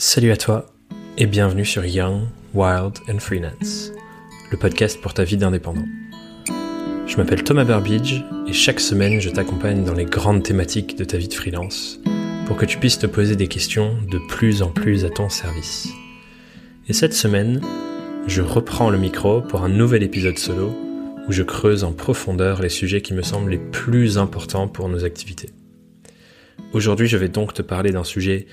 Salut à toi et bienvenue sur Young, Wild and Freelance, le podcast pour ta vie d'indépendant. Je m'appelle Thomas Burbidge et chaque semaine je t'accompagne dans les grandes thématiques de ta vie de freelance pour que tu puisses te poser des questions de plus en plus à ton service. Et cette semaine, je reprends le micro pour un nouvel épisode solo où je creuse en profondeur les sujets qui me semblent les plus importants pour nos activités. Aujourd'hui, je vais donc te parler d'un sujet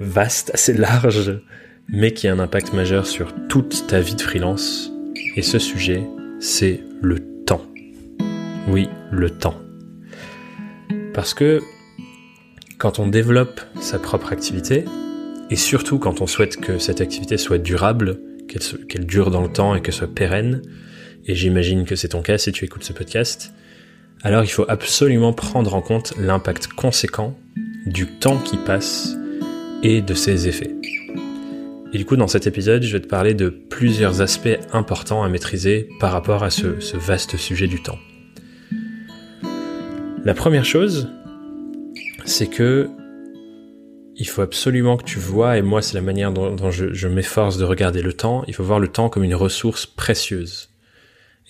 vaste, assez large, mais qui a un impact majeur sur toute ta vie de freelance. Et ce sujet, c'est le temps. Oui, le temps. Parce que quand on développe sa propre activité, et surtout quand on souhaite que cette activité soit durable, qu'elle dure dans le temps et que soit pérenne, et j'imagine que c'est ton cas si tu écoutes ce podcast, alors il faut absolument prendre en compte l'impact conséquent du temps qui passe et de ses effets. Et du coup, dans cet épisode, je vais te parler de plusieurs aspects importants à maîtriser par rapport à ce, vaste sujet du temps. La première chose, c'est que il faut absolument que tu vois, et moi c'est la manière dont, je m'efforce de regarder le temps, il faut voir le temps comme une ressource précieuse.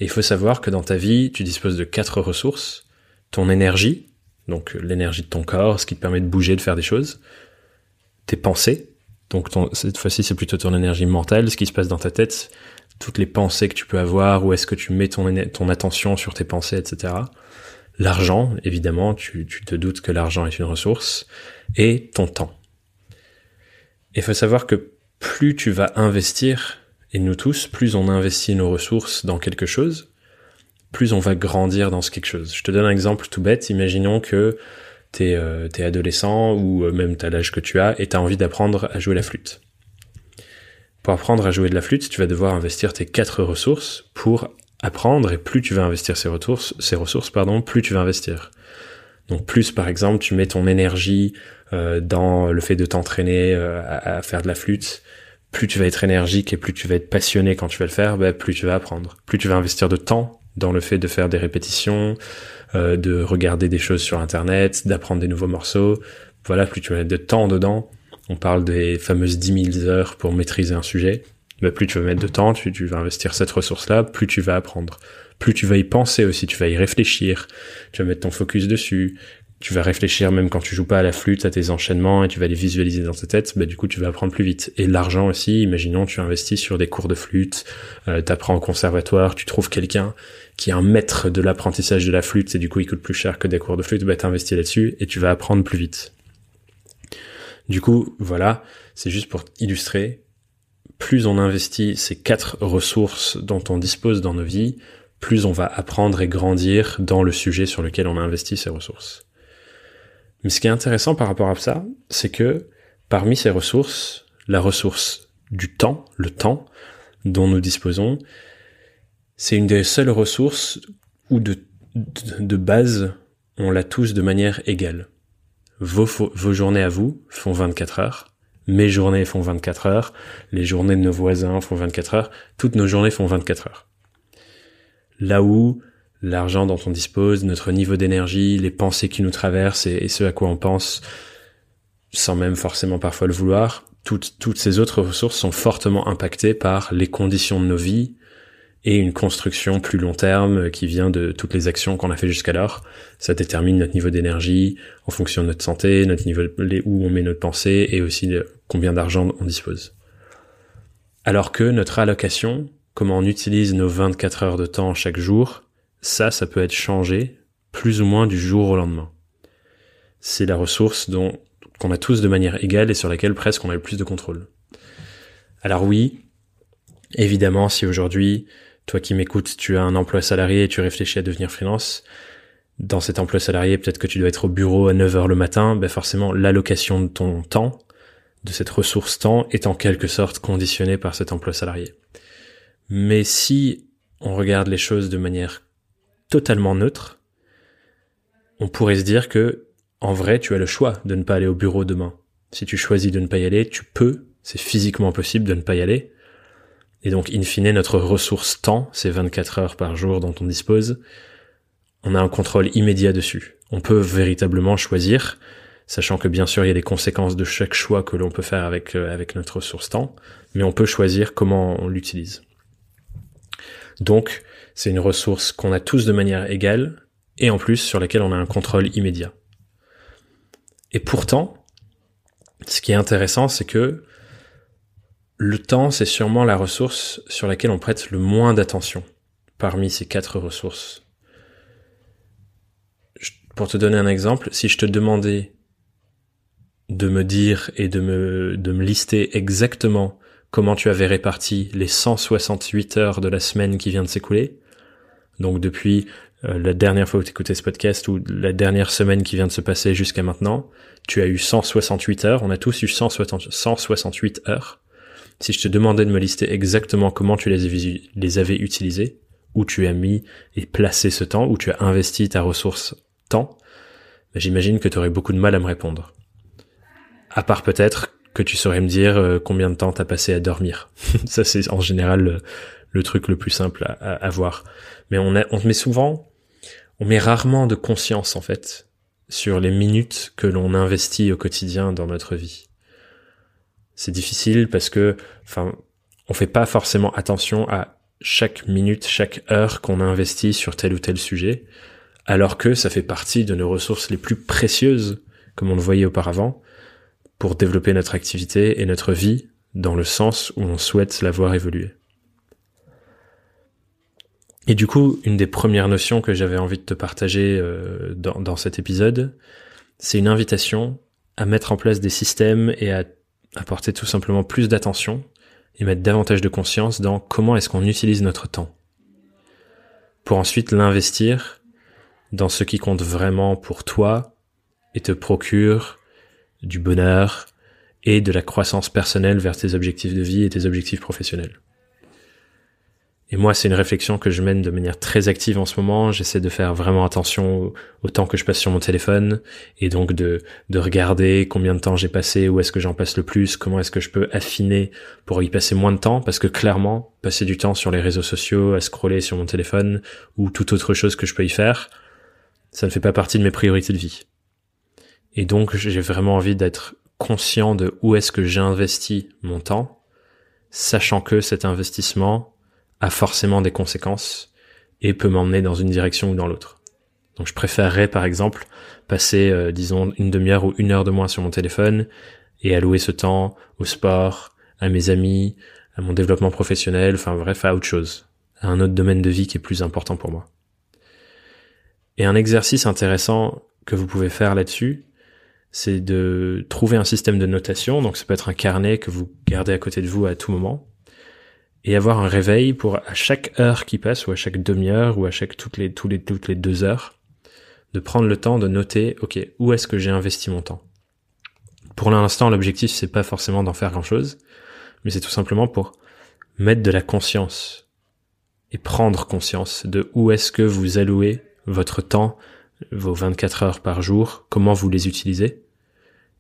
Et il faut savoir que dans ta vie, tu disposes de quatre ressources. Ton énergie, donc l'énergie de ton corps, ce qui te permet de bouger, de faire des choses tes pensées. Donc cette fois-ci, c'est plutôt ton énergie mentale, ce qui se passe dans ta tête, toutes les pensées que tu peux avoir, où est-ce que tu mets ton, ton attention sur tes pensées, etc. L'argent, évidemment, tu, tu te doutes que l'argent est une ressource, et ton temps. Il faut savoir que plus tu vas investir, et nous tous, plus on investit nos ressources dans quelque chose, plus on va grandir dans ce quelque chose. Je te donne un exemple tout bête. Imaginons que t'es euh, es adolescent ou euh, même t'as l'âge que tu as et t'as envie d'apprendre à jouer la flûte. Pour apprendre à jouer de la flûte, tu vas devoir investir tes quatre ressources pour apprendre et plus tu vas investir ces ressources, ces ressources pardon, plus tu vas investir. Donc plus par exemple tu mets ton énergie euh, dans le fait de t'entraîner euh, à, à, faire de la flûte, plus tu vas être énergique et plus tu vas être passionné quand tu vas le faire, bah, plus tu vas apprendre. Plus tu vas investir de temps dans le fait de faire des répétitions, euh, de regarder des choses sur Internet, d'apprendre des nouveaux morceaux. Voilà, plus tu vas mettre de temps dedans. On parle des fameuses 10 000 heures pour maîtriser un sujet. Bah, plus tu vas mettre de temps, tu, tu vas investir cette ressource-là, plus tu vas apprendre. Plus tu vas y penser aussi, tu vas y réfléchir, tu vas mettre ton focus dessus, tu vas réfléchir même quand tu joues pas à la flûte à tes enchaînements et tu vas les visualiser dans ta tête, bah du coup tu vas apprendre plus vite. Et l'argent aussi, imaginons tu investis sur des cours de flûte, euh, tu apprends au conservatoire, tu trouves quelqu'un qui est un maître de l'apprentissage de la flûte et du coup il coûte plus cher que des cours de flûte, bah t'investis là-dessus et tu vas apprendre plus vite. Du coup, voilà, c'est juste pour illustrer, plus on investit ces quatre ressources dont on dispose dans nos vies, plus on va apprendre et grandir dans le sujet sur lequel on a investi ces ressources. Mais ce qui est intéressant par rapport à ça, c'est que parmi ces ressources, la ressource du temps, le temps dont nous disposons, c'est une des seules ressources où de, de, base, on l'a tous de manière égale. Vos, vos journées à vous font 24 heures, mes journées font 24 heures, les journées de nos voisins font 24 heures, toutes nos journées font 24 heures. Là où l'argent dont on dispose, notre niveau d'énergie, les pensées qui nous traversent et, ce à quoi on pense, sans même forcément parfois le vouloir, toutes, toutes ces autres ressources sont fortement impactées par les conditions de nos vies et une construction plus long terme qui vient de toutes les actions qu'on a fait jusqu'alors. Ça détermine notre niveau d'énergie en fonction de notre santé, notre niveau, où on met notre pensée et aussi de combien d'argent on dispose. Alors que notre allocation, comment on utilise nos 24 heures de temps chaque jour, ça, ça peut être changé plus ou moins du jour au lendemain. C'est la ressource dont qu'on a tous de manière égale et sur laquelle presque on a le plus de contrôle. Alors oui, évidemment, si aujourd'hui, toi qui m'écoutes, tu as un emploi salarié et tu réfléchis à devenir freelance, dans cet emploi salarié, peut-être que tu dois être au bureau à 9 heures le matin, ben forcément, l'allocation de ton temps, de cette ressource temps, est en quelque sorte conditionnée par cet emploi salarié. Mais si on regarde les choses de manière totalement neutre, on pourrait se dire que, en vrai, tu as le choix de ne pas aller au bureau demain. Si tu choisis de ne pas y aller, tu peux, c'est physiquement possible de ne pas y aller. Et donc, in fine, notre ressource temps, ces 24 heures par jour dont on dispose, on a un contrôle immédiat dessus. On peut véritablement choisir sachant que bien sûr il y a des conséquences de chaque choix que l'on peut faire avec, euh, avec notre ressource temps, mais on peut choisir comment on l'utilise. Donc c'est une ressource qu'on a tous de manière égale et en plus sur laquelle on a un contrôle immédiat. Et pourtant, ce qui est intéressant, c'est que le temps, c'est sûrement la ressource sur laquelle on prête le moins d'attention parmi ces quatre ressources. Pour te donner un exemple, si je te demandais de me dire et de me, de me lister exactement comment tu avais réparti les 168 heures de la semaine qui vient de s'écouler, donc depuis euh, la dernière fois où tu écoutais ce podcast ou la dernière semaine qui vient de se passer jusqu'à maintenant, tu as eu 168 heures, on a tous eu 168 heures. Si je te demandais de me lister exactement comment tu les, avais utilisés, où tu as mis et placé ce temps, où tu as investi ta ressource temps, ben, j'imagine que tu aurais beaucoup de mal à me répondre. À part peut-être que tu saurais me dire euh, combien de temps t'as passé à dormir. Ça c'est en général le, truc le plus simple à, à. Mais on, a, on met souvent, on met rarement de conscience en fait sur les minutes que l'on investit au quotidien dans notre vie. C'est difficile parce que, enfin, on fait pas forcément attention à chaque minute, chaque heure qu'on a investi sur tel ou tel sujet, alors que ça fait partie de nos ressources les plus précieuses, comme on le voyait auparavant, pour développer notre activité et notre vie dans le sens où on souhaite la voir évoluer. Et du coup, une des premières notions que j'avais envie de te partager euh, dans, dans cet épisode, c'est une invitation à mettre en place des systèmes et à apporter tout simplement plus d'attention et mettre davantage de conscience dans comment est-ce qu'on utilise notre temps. Pour ensuite l'investir dans ce qui compte vraiment pour toi et te procure du bonheur et de la croissance personnelle vers tes objectifs de vie et tes objectifs professionnels. Et moi, c'est une réflexion que je mène de manière très active en ce moment. J'essaie de faire vraiment attention au, temps que je passe sur mon téléphone et donc de, de regarder combien de temps j'ai passé, où est-ce que j'en passe le plus, comment est-ce que je peux affiner pour y passer moins de temps parce que clairement, passer du temps sur les réseaux sociaux, à scroller sur mon téléphone ou toute autre chose que je peux y faire, ça ne fait pas partie de mes priorités de vie. Et donc, j'ai vraiment envie d'être conscient de où est-ce que j'investis mon temps, sachant que cet investissement a forcément des conséquences et peut m'emmener dans une direction ou dans l'autre. Donc je préférerais par exemple passer, euh, disons, une demi-heure ou une heure de moins sur mon téléphone et allouer ce temps au sport, à mes amis, à mon développement professionnel, enfin bref, à autre chose, à un autre domaine de vie qui est plus important pour moi. Et un exercice intéressant que vous pouvez faire là-dessus, c'est de trouver un système de notation, donc ça peut être un carnet que vous gardez à côté de vous à tout moment, et avoir un réveil pour à chaque heure qui passe ou à chaque demi-heure ou à chaque toutes les, toutes les, toutes les deux heures, de prendre le temps de noter, ok, où est-ce que j'ai investi mon temps? Pour l'instant, l'objectif c'est pas forcément d'en faire grand chose, mais c'est tout simplement pour mettre de la conscience et prendre conscience de où est-ce que vous allouez votre temps, vos 24 heures par jour, comment vous les utilisez,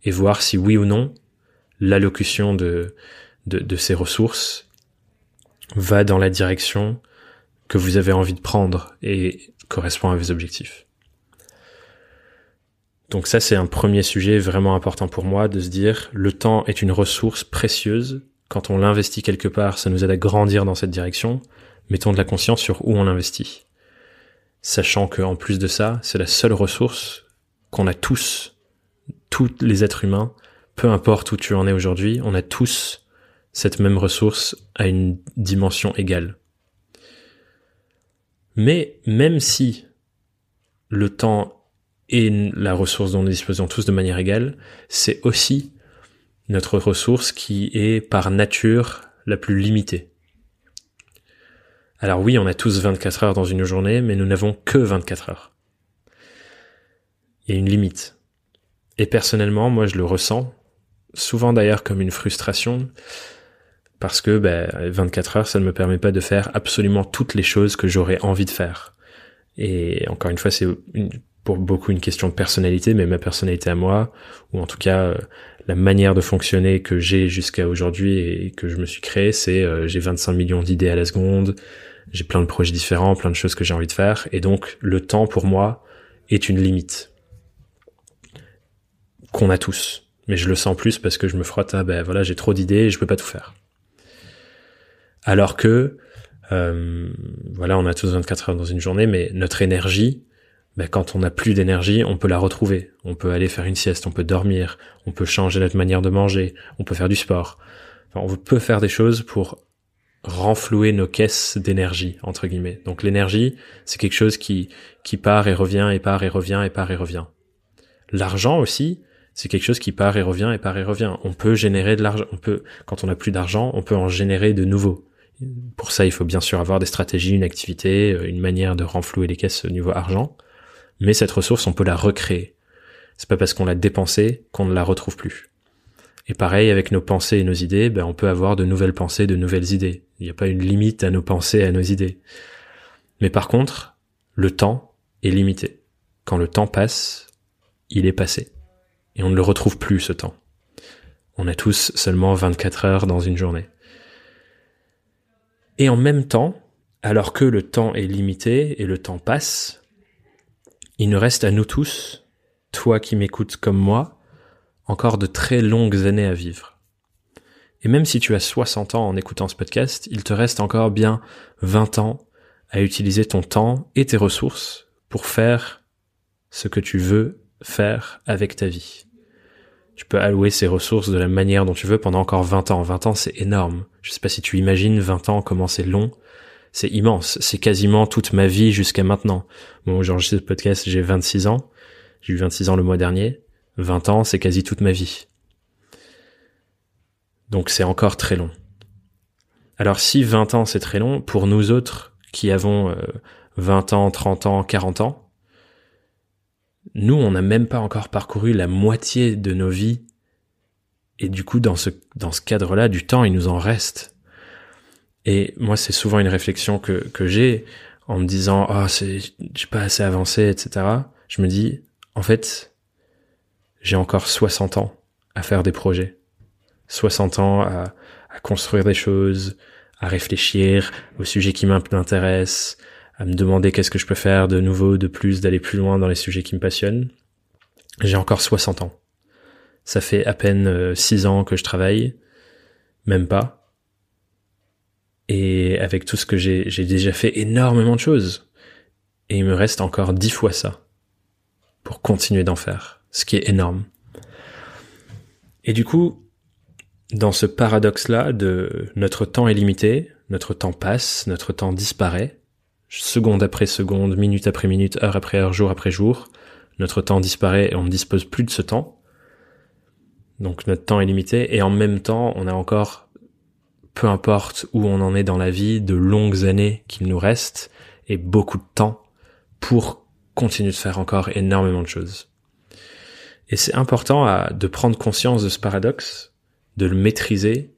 et voir si oui ou non l'allocution de, de, de ces ressources va dans la direction que vous avez envie de prendre et correspond à vos objectifs. Donc ça, c'est un premier sujet vraiment important pour moi de se dire, le temps est une ressource précieuse. Quand on l'investit quelque part, ça nous aide à grandir dans cette direction. Mettons de la conscience sur où on l'investit. Sachant qu'en plus de ça, c'est la seule ressource qu'on a tous, tous les êtres humains, peu importe où tu en es aujourd'hui, on a tous cette même ressource a une dimension égale. Mais même si le temps est la ressource dont nous disposons tous de manière égale, c'est aussi notre ressource qui est par nature la plus limitée. Alors oui, on a tous 24 heures dans une journée, mais nous n'avons que 24 heures. Il y a une limite. Et personnellement, moi je le ressens, souvent d'ailleurs comme une frustration, parce que 24 ben, heures, ça ne me permet pas de faire absolument toutes les choses que j'aurais envie de faire. Et encore une fois, c'est pour beaucoup une question de personnalité, mais ma personnalité à moi, ou en tout cas euh, la manière de fonctionner que j'ai jusqu'à aujourd'hui et que je me suis créé, c'est euh, j'ai 25 millions d'idées à la seconde, j'ai plein de projets différents, plein de choses que j'ai envie de faire, et donc le temps pour moi est une limite. qu'on a tous. Mais je le sens plus parce que je me frotte à, ben voilà, j'ai trop d'idées et je peux pas tout faire. Alors que, euh, voilà, on a tous 24 heures dans une journée, mais notre énergie, ben quand on n'a plus d'énergie, on peut la retrouver. On peut aller faire une sieste, on peut dormir, on peut changer notre manière de manger, on peut faire du sport. On peut faire des choses pour renflouer nos caisses d'énergie entre guillemets. Donc l'énergie, c'est quelque chose qui qui part et revient et part et revient et part et revient. L'argent aussi, c'est quelque chose qui part et revient et part et revient. On peut générer de l'argent, on peut quand on n'a plus d'argent, on peut en générer de nouveau. Pour ça, il faut bien sûr avoir des stratégies, une activité, euh, une manière de renflouer les caisses au niveau argent. Mais cette ressource, on peut la recréer. C'est pas parce qu'on l'a dépensée qu'on ne la retrouve plus. Et pareil, avec nos pensées et nos idées, ben, on peut avoir de nouvelles pensées, de nouvelles idées. Il n'y a pas une limite à nos pensées, à nos idées. Mais par contre, le temps est limité. Quand le temps passe, il est passé. Et on ne le retrouve plus, ce temps. On a tous seulement 24 heures dans une journée. Et en même temps, alors que le temps est limité et le temps passe, il nous reste à nous tous, toi qui m'écoutes comme moi, encore de très longues années à vivre. Et même si tu as 60 ans en écoutant ce podcast, il te reste encore bien 20 ans à utiliser ton temps et tes ressources pour faire ce que tu veux faire avec ta vie. Tu peux allouer ces ressources de la manière dont tu veux pendant encore 20 ans. 20 ans, c'est énorme. Je sais pas si tu imagines 20 ans comment c'est long. C'est immense. C'est quasiment toute ma vie jusqu'à maintenant. Bon, j'enregistre ce podcast, j'ai 26 ans. J'ai eu 26 ans le mois dernier. 20 ans, c'est quasi toute ma vie. Donc c'est encore très long. Alors si 20 ans c'est très long, pour nous autres qui avons 20 euh, ans, 30 ans, 40 ans, nous on n'a même pas encore parcouru la moitié de nos vies et du coup dans ce, dans ce cadre-là du temps il nous en reste. Et moi c'est souvent une réflexion que, que j'ai en me disant oh c'est j'ai pas assez avancé etc. Je me dis en fait j'ai encore 60 ans à faire des projets. 60 ans à, à construire des choses, à réfléchir aux sujets qui m'intéressent, à me demander qu'est-ce que je peux faire de nouveau, de plus, d'aller plus loin dans les sujets qui me passionnent. J'ai encore 60 ans. Ça fait à peine 6 euh, ans que je travaille, même pas. Et avec tout ce que j'ai, j'ai déjà fait énormément de choses. Et il me reste encore 10 fois ça pour continuer d'en faire ce qui est énorme. Et du coup, dans ce paradoxe-là de notre temps est limité, notre temps passe, notre temps disparaît, seconde après seconde, minute après minute, heure après heure, jour après jour, notre temps disparaît et on ne dispose plus de ce temps. Donc notre temps est limité et en même temps, on a encore, peu importe où on en est dans la vie, de longues années qu'il nous reste et beaucoup de temps pour continuer de faire encore énormément de choses. Et c'est important de prendre conscience de ce paradoxe, de le maîtriser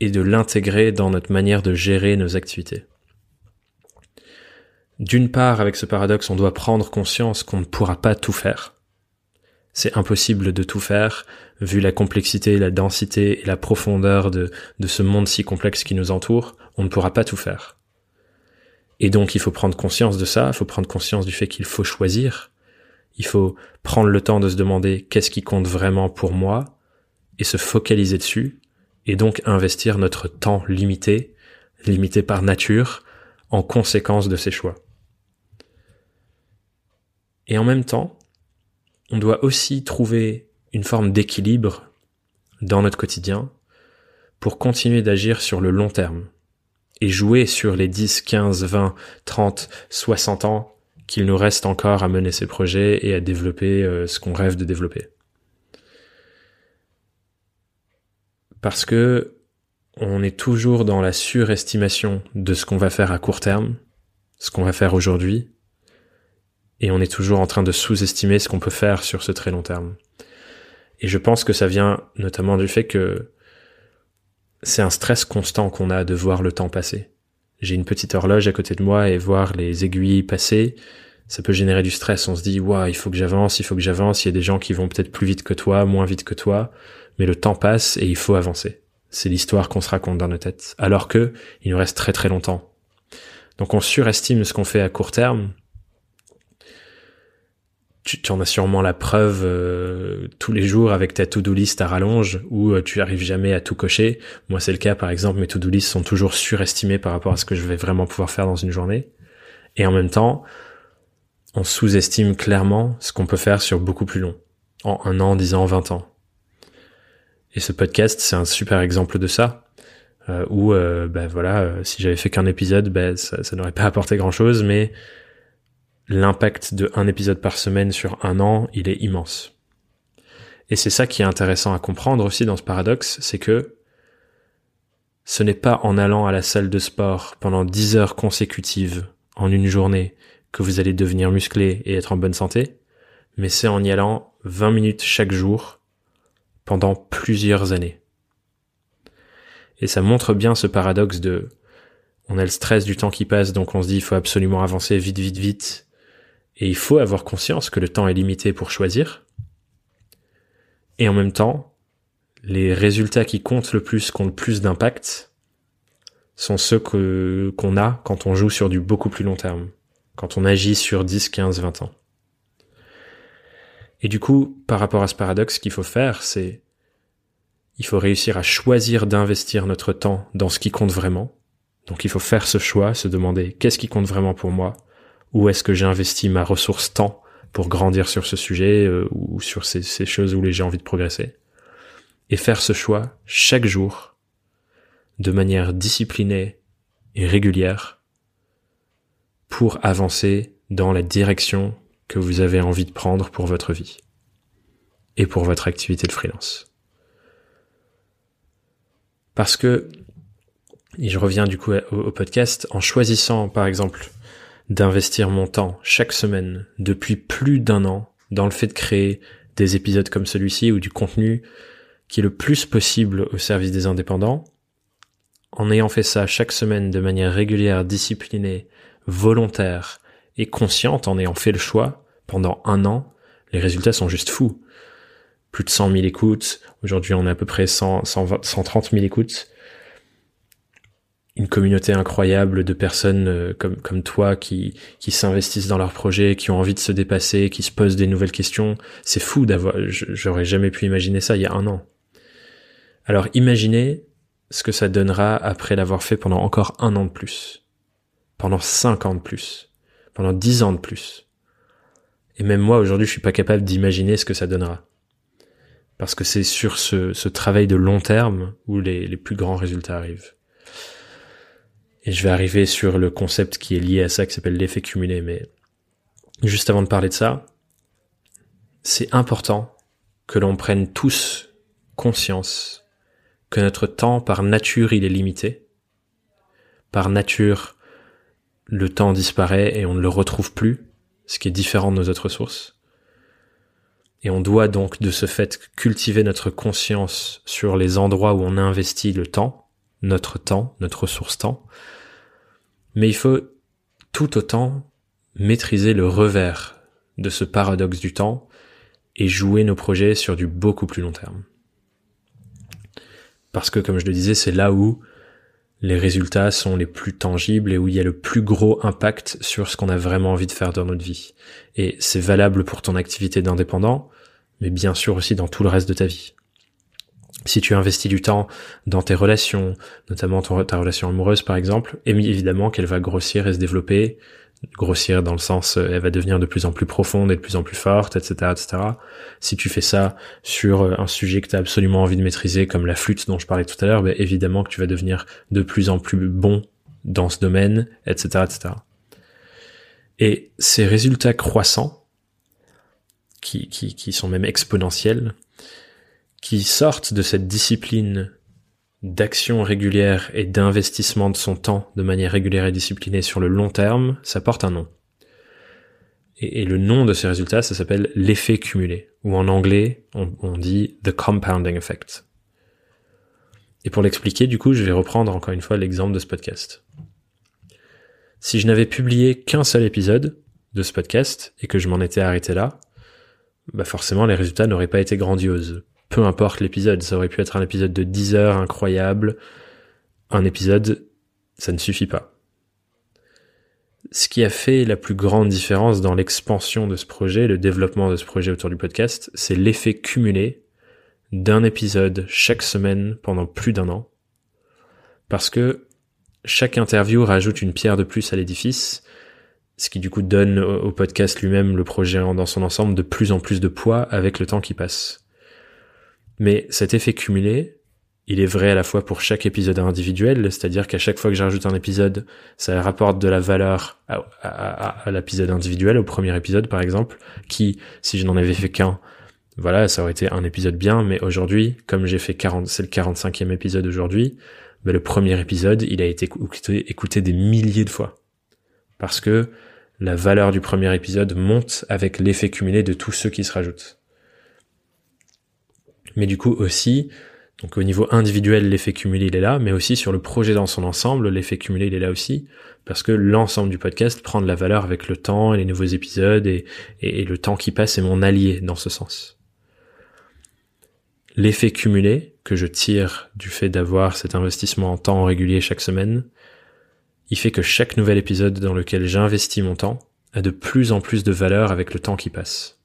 et de l'intégrer dans notre manière de gérer nos activités. D'une part, avec ce paradoxe, on doit prendre conscience qu'on ne pourra pas tout faire. C'est impossible de tout faire, vu la complexité, la densité et la profondeur de, ce monde si complexe qui nous entoure, on ne pourra pas tout faire. Et donc il faut prendre conscience de ça, il faut prendre conscience du fait qu'il faut choisir, il faut prendre le temps de se demander qu'est-ce qui compte vraiment pour moi et se focaliser dessus et donc investir notre temps limité, limité par nature, en conséquence de ces choix. Et en même temps, on doit aussi trouver une forme d'équilibre dans notre quotidien pour continuer d'agir sur le long terme et jouer sur les 10, 15, 20, 30, 60 ans qu'il nous reste encore à mener ces projets et à développer euh, ce qu'on rêve de développer. Parce que on est toujours dans la surestimation de ce qu'on va faire à court terme, ce qu'on va faire aujourd'hui, et on est toujours en train de sous-estimer ce qu'on peut faire sur ce très long terme. Et je pense que ça vient notamment du fait que c'est un stress constant qu'on a de voir le temps passer j'ai une petite horloge à côté de moi et voir les aiguilles passer, ça peut générer du stress. On se dit, waouh, il faut que j'avance, il faut que j'avance. Il y a des gens qui vont peut-être plus vite que toi, moins vite que toi, mais le temps passe et il faut avancer. C'est l'histoire qu'on se raconte dans nos têtes. Alors que il nous reste très très longtemps. Donc on surestime ce qu'on fait à court terme tu, tu, en as sûrement la preuve euh, tous les jours avec ta to-do list à rallonge où euh, tu arrives jamais à tout cocher. Moi, c'est le cas, par exemple, mes to-do list sont toujours surestimés par rapport à ce que je vais vraiment pouvoir faire dans une journée. Et en même temps, on sous-estime clairement ce qu'on peut faire sur beaucoup plus long. En un an, dix ans, vingt ans. Et ce podcast, c'est un super exemple de ça. Euh, où, ben voilà, si j'avais fait qu'un épisode, ben ça, ça n'aurait pas apporté grand-chose, mais l'impact de un épisode par semaine sur un an, il est immense. Et c'est ça qui est intéressant à comprendre aussi dans ce paradoxe, c'est que ce n'est pas en allant à la salle de sport pendant 10 heures consécutives en une journée que vous allez devenir musclé et être en bonne santé, mais c'est en y allant 20 minutes chaque jour pendant plusieurs années. Et ça montre bien ce paradoxe de on a le stress du temps qui passe, donc on se dit il faut absolument avancer vite, vite, vite, et il faut avoir conscience que le temps est limité pour choisir. Et en même temps, les résultats qui comptent le plus, qui ont le plus d'impact, sont ceux qu'on a quand on joue sur du beaucoup plus long terme, quand on agit sur 10, 15, 20 ans. Et du coup, par rapport à ce paradoxe, ce qu'il faut faire, c'est, il faut réussir à choisir d'investir notre temps dans ce qui compte vraiment. Donc il faut faire ce choix, se demander qu'est-ce qui compte vraiment pour moi, où est-ce que j'ai investi ma ressource temps pour grandir sur ce sujet euh, ou sur ces, choses où j'ai envie de progresser? Et faire ce choix chaque jour de manière disciplinée et régulière pour avancer dans la direction que vous avez envie de prendre pour votre vie et pour votre activité de freelance. Parce que, et je reviens du coup au podcast, en choisissant par exemple d'investir mon temps chaque semaine depuis plus d'un an dans le fait de créer des épisodes comme celui-ci ou du contenu qui est le plus possible au service des indépendants, en ayant fait ça chaque semaine de manière régulière, disciplinée, volontaire et consciente, en ayant fait le choix pendant un an, les résultats sont juste fous. Plus de 100 000 écoutes. Aujourd'hui, on a à peu près 100, 130 000 écoutes une communauté incroyable de personnes euh, comme comme toi qui qui s'investissent dans leurs projets, qui ont envie de se dépasser, qui se posent des nouvelles questions. C'est fou d'avoir. J'aurais jamais pu imaginer ça il y a un an. Alors imaginez ce que ça donnera après l'avoir fait pendant encore un an de plus, pendant cinq ans de plus, pendant dix ans de plus. Et même moi aujourd'hui, je suis pas capable d'imaginer ce que ça donnera. Parce que c'est sur ce, ce travail de long terme où les, les plus grands résultats arrivent. Et je vais arriver sur le concept qui est lié à ça, qui s'appelle l'effet cumulé. Mais juste avant de parler de ça, c'est important que l'on prenne tous conscience que notre temps, par nature, il est limité. Par nature, le temps disparaît et on ne le retrouve plus, ce qui est différent de nos autres sources. Et on doit donc de ce fait cultiver notre conscience sur les endroits où on investit le temps, notre temps, notre ressource temps, mais il faut tout autant maîtriser le revers de ce paradoxe du temps et jouer nos projets sur du beaucoup plus long terme. Parce que, comme je le disais, c'est là où les résultats sont les plus tangibles et où il y a le plus gros impact sur ce qu'on a vraiment envie de faire dans notre vie. Et c'est valable pour ton activité d'indépendant, mais bien sûr aussi dans tout le reste de ta vie. Si tu investis du temps dans tes relations, notamment ta relation amoureuse par exemple, évidemment qu'elle va grossir et se développer, grossir dans le sens euh, elle va devenir de plus en plus profonde et de plus en plus forte, etc., etc. Si tu fais ça sur euh, un sujet que tu as absolument envie de maîtriser, comme la flûte dont je parlais tout à l'heure, ben évidemment que tu vas devenir de plus en plus bon dans ce domaine, etc., etc. Et ces résultats croissants, qui sont même exponentiels, qui sortent de cette discipline d'action régulière et d'investissement de son temps de manière régulière et disciplinée sur le long terme, ça porte un nom. Et, le nom de ces résultats, ça s'appelle l'effet cumulé, ou en anglais, on, on dit the compounding effect. Et pour l'expliquer, du coup, je vais reprendre encore une fois l'exemple de ce podcast. Si je n'avais publié qu'un seul épisode de ce podcast et que je m'en étais arrêté là, bah forcément les résultats n'auraient pas été grandioses peu importe l'épisode, ça aurait pu être un épisode de 10 heures incroyable. Un épisode, ça ne suffit pas. ce qui a fait la plus grande différence dans l'expansion de ce projet, le développement de ce projet autour du podcast, c'est l'effet cumulé d'un épisode chaque semaine pendant plus d'un an. Parce que chaque interview rajoute une pierre de plus à l'édifice, ce qui du coup donne au podcast lui-même, le projet dans son ensemble, de plus en plus de poids avec le temps qui passe. Mais cet effet cumulé, il est vrai à la fois pour chaque épisode individuel, c'est-à-dire qu'à chaque fois que j'ajoute un épisode, ça rapporte de la valeur à, l'épisode individuel, au premier épisode par exemple, qui, si je n'en avais fait qu'un, voilà, ça aurait été un épisode bien, mais aujourd'hui, comme j'ai fait 40, c'est le 45e épisode aujourd'hui, mais le premier épisode, il a été écouté, écouté des milliers de fois. Parce que la valeur du premier épisode monte avec l'effet cumulé de tous ceux qui se rajoutent. Mais du coup aussi, donc au niveau individuel, l'effet cumulé, il est là, mais aussi sur le projet dans son ensemble, l'effet cumulé, il est là aussi, parce que l'ensemble du podcast prend de la valeur avec le temps et les nouveaux épisodes, et, le temps qui passe est mon allié dans ce sens. L'effet cumulé que je tire du fait d'avoir cet investissement en temps régulier chaque semaine, il fait que chaque nouvel épisode dans lequel j'investis mon temps a de plus en plus de valeur avec le temps qui passe.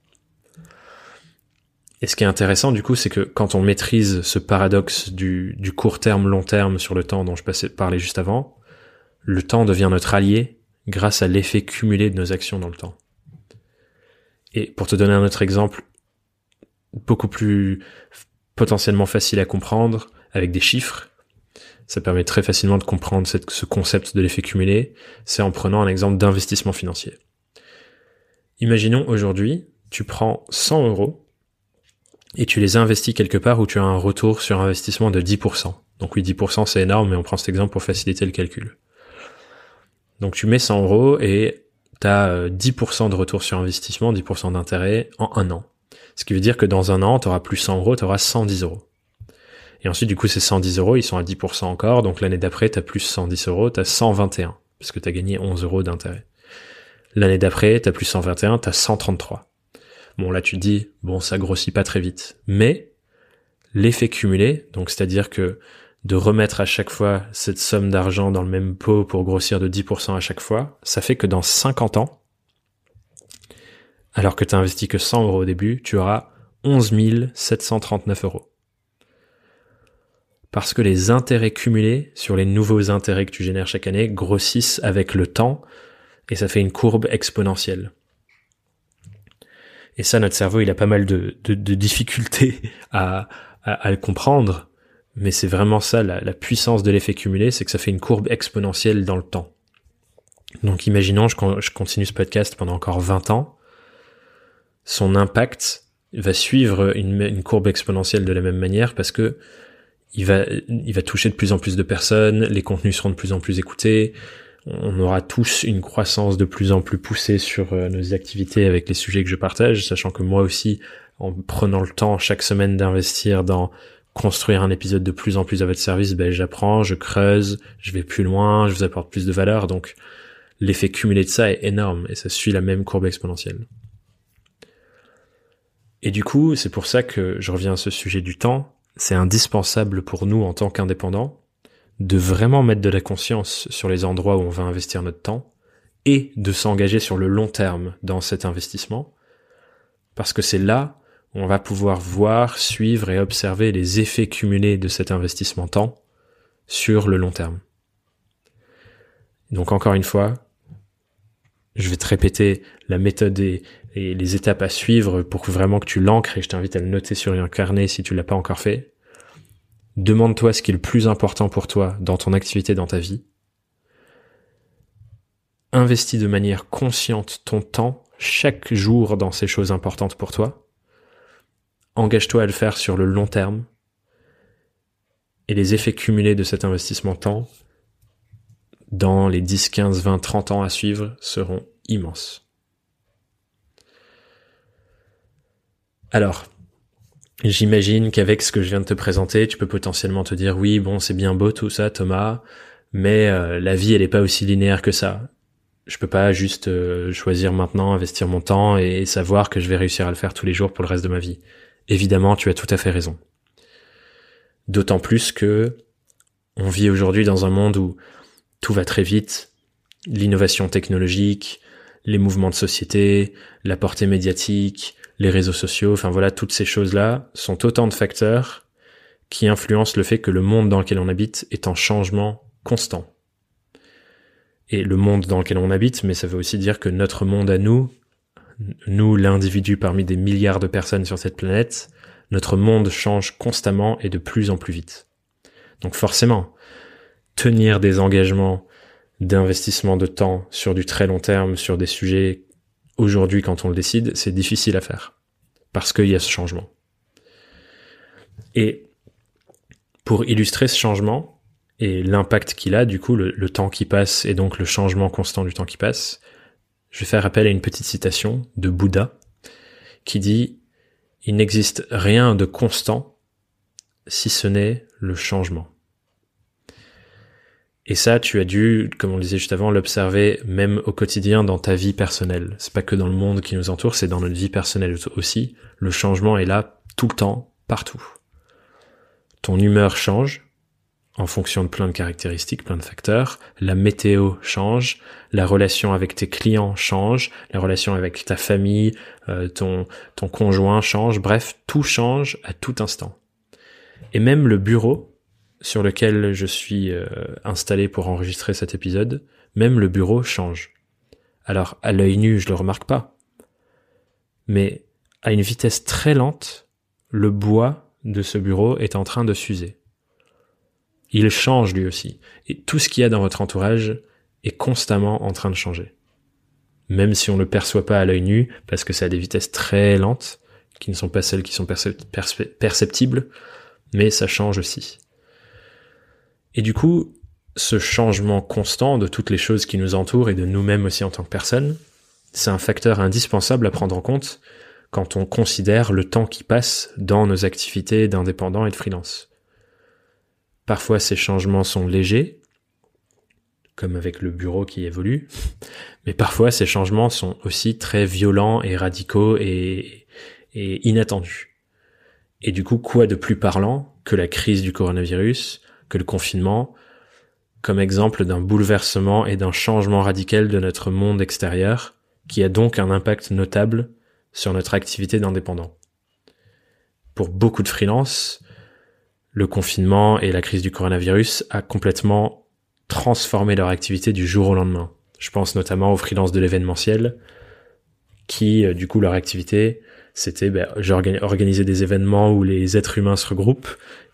Et ce qui est intéressant du coup, c'est que quand on maîtrise ce paradoxe du, du court terme, long terme sur le temps dont je passais, parlais juste avant, le temps devient notre allié grâce à l'effet cumulé de nos actions dans le temps. Et pour te donner un autre exemple, beaucoup plus potentiellement facile à comprendre, avec des chiffres, ça permet très facilement de comprendre ce concept de l'effet cumulé, c'est en prenant un exemple d'investissement financier. Imaginons aujourd'hui, tu prends 100 euros et tu les investis quelque part où tu as un retour sur investissement de 10%. Donc oui, 10% c'est énorme, mais on prend cet exemple pour faciliter le calcul. Donc tu mets 100 euros et tu as 10% de retour sur investissement, 10% d'intérêt en un an. Ce qui veut dire que dans un an, tu auras plus 100 euros, tu auras 110 euros. Et ensuite, du coup, ces 110 euros, ils sont à 10% encore. Donc l'année d'après, tu as plus 110 euros, tu as 121, parce que tu as gagné 11 euros d'intérêt. L'année d'après, tu as plus 121, tu as 133. Bon, là, tu dis, bon, ça grossit pas très vite. Mais, l'effet cumulé, donc c'est-à-dire que de remettre à chaque fois cette somme d'argent dans le même pot pour grossir de 10% à chaque fois, ça fait que dans 50 ans, alors que tu investi que 100 euros au début, tu auras 11 739 euros. Parce que les intérêts cumulés sur les nouveaux intérêts que tu génères chaque année grossissent avec le temps et ça fait une courbe exponentielle. Et ça, notre cerveau, il a pas mal de, difficultés à, le comprendre, mais c'est vraiment ça, la, puissance de l'effet cumulé, c'est que ça fait une courbe exponentielle dans le temps. Donc imaginons, je, continue ce podcast pendant encore 20 ans, son impact va suivre une, courbe exponentielle de la même manière parce que il va toucher de plus en plus de personnes, les contenus seront de plus en plus écoutés, on aura tous une croissance de plus en plus poussée sur euh, nos activités avec les sujets que je partage, sachant que moi aussi, en prenant le temps chaque semaine d'investir dans construire un épisode de plus en plus à votre service, ben j'apprends, je creuse, je vais plus loin, je vous apporte plus de valeur, donc l'effet cumulé de ça est énorme et ça suit la même courbe exponentielle. Et du coup, c'est pour ça que je reviens à ce sujet du temps, c'est indispensable pour nous en tant qu'indépendants de vraiment mettre de la conscience sur les endroits où on va investir notre temps et de s'engager sur le long terme dans cet investissement parce que c'est là où on va pouvoir voir, suivre et observer les effets cumulés de cet investissement temps sur le long terme. Donc encore une fois, je vais te répéter la méthode et, les étapes à suivre pour vraiment que tu l'ancres et je t'invite à le noter sur un carnet si tu l'as pas encore fait. Demande-toi ce qui est le plus important pour toi dans ton activité, dans ta vie. Investis de manière consciente ton temps chaque jour dans ces choses importantes pour toi. Engage-toi à le faire sur le long terme. Et les effets cumulés de cet investissement temps dans les 10, 15, 20, 30 ans à suivre seront immenses. Alors, J'imagine qu'avec ce que je viens de te présenter, tu peux potentiellement te dire oui, bon, c'est bien beau tout ça, Thomas, mais euh, la vie, elle est pas aussi linéaire que ça. Je peux pas juste euh, choisir maintenant, investir mon temps et savoir que je vais réussir à le faire tous les jours pour le reste de ma vie. Évidemment, tu as tout à fait raison. D'autant plus que on vit aujourd'hui dans un monde où tout va très vite, l'innovation technologique, les mouvements de société, la portée médiatique, les réseaux sociaux, enfin voilà, toutes ces choses-là sont autant de facteurs qui influencent le fait que le monde dans lequel on habite est en changement constant. Et le monde dans lequel on habite, mais ça veut aussi dire que notre monde à nous, nous l'individu parmi des milliards de personnes sur cette planète, notre monde change constamment et de plus en plus vite. Donc forcément, tenir des engagements d'investissement de temps sur du très long terme, sur des sujets aujourd'hui quand on le décide, c'est difficile à faire. Parce qu'il y a ce changement. Et pour illustrer ce changement et l'impact qu'il a, du coup, le, temps qui passe et donc le changement constant du temps qui passe, je vais faire appel à une petite citation de Bouddha qui dit Il n'existe rien de constant si ce n'est le changement. Et ça, tu as dû, comme on le disait juste avant, l'observer même au quotidien dans ta vie personnelle. C'est pas que dans le monde qui nous entoure, c'est dans notre vie personnelle aussi. Le changement est là tout le temps, partout. Ton humeur change en fonction de plein de caractéristiques, plein de facteurs. La météo change, la relation avec tes clients change, la relation avec ta famille, euh, ton, ton conjoint change. Bref, tout change à tout instant. Et même le bureau sur lequel je suis euh, installé pour enregistrer cet épisode, même le bureau change. Alors à l'œil nu, je le remarque pas. Mais à une vitesse très lente, le bois de ce bureau est en train de s'user. Il change lui aussi. Et tout ce qu'il y a dans votre entourage est constamment en train de changer. Même si on ne le perçoit pas à l'œil nu, parce que c'est à des vitesses très lentes, qui ne sont pas celles qui sont perceptibles, mais ça change aussi. Et du coup, ce changement constant de toutes les choses qui nous entourent et de nous-mêmes aussi en tant que personne, c'est un facteur indispensable à prendre en compte quand on considère le temps qui passe dans nos activités d'indépendant et de freelance. Parfois ces changements sont légers, comme avec le bureau qui évolue, mais parfois ces changements sont aussi très violents et radicaux et inattendus. Et du coup, quoi de plus parlant que la crise du coronavirus, que le confinement, comme exemple d'un bouleversement et d'un changement radical de notre monde extérieur, qui a donc un impact notable sur notre activité d'indépendant. Pour beaucoup de freelances, le confinement et la crise du coronavirus a complètement transformé leur activité du jour au lendemain. Je pense notamment aux freelances de l'événementiel, qui, euh, du coup, leur activité, c'était ben, organiser des événements où les êtres humains se regroupent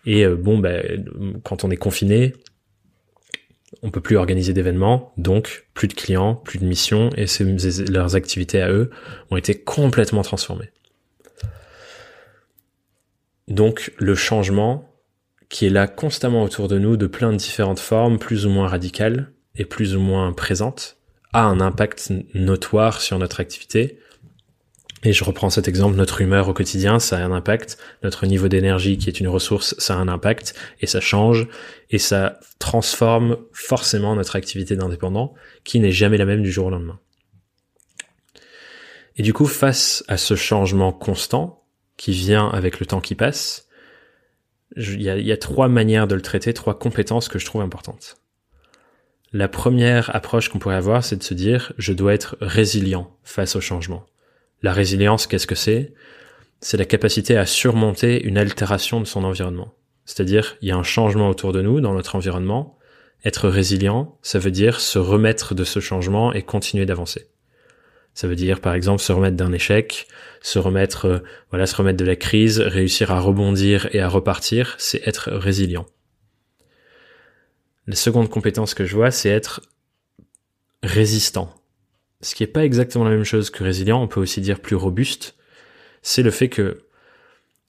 et euh, bon, ben, quand on est confiné, on peut plus organiser d'événements, donc plus de clients, plus de missions, et leurs activités à eux ont été complètement transformées. Donc le changement qui est là constamment autour de nous de plein de différentes formes, plus ou moins radicales et plus ou moins présentes, a un impact notoire sur notre activité, et je reprends cet exemple, notre humeur au quotidien, ça a un impact, notre niveau d'énergie qui est une ressource, ça a un impact, et ça change, et ça transforme forcément notre activité d'indépendant, qui n'est jamais la même du jour au lendemain. Et du coup, face à ce changement constant, qui vient avec le temps qui passe, il y a, trois manières de le traiter, trois compétences que je trouve importantes. La première approche qu'on pourrait avoir, c'est de se dire, je dois être résilient face au changement. La résilience, qu'est-ce que c'est? C'est la capacité à surmonter une altération de son environnement. C'est-à-dire, il y a un changement autour de nous, dans notre environnement. Être résilient, ça veut dire se remettre de ce changement et continuer d'avancer. Ça veut dire, par exemple, se remettre d'un échec, se remettre, euh, voilà, se remettre de la crise, réussir à rebondir et à repartir, c'est être résilient. La seconde compétence que je vois, c'est être résistant ce qui n'est pas exactement la même chose que résilient, on peut aussi dire plus robuste, c'est le fait que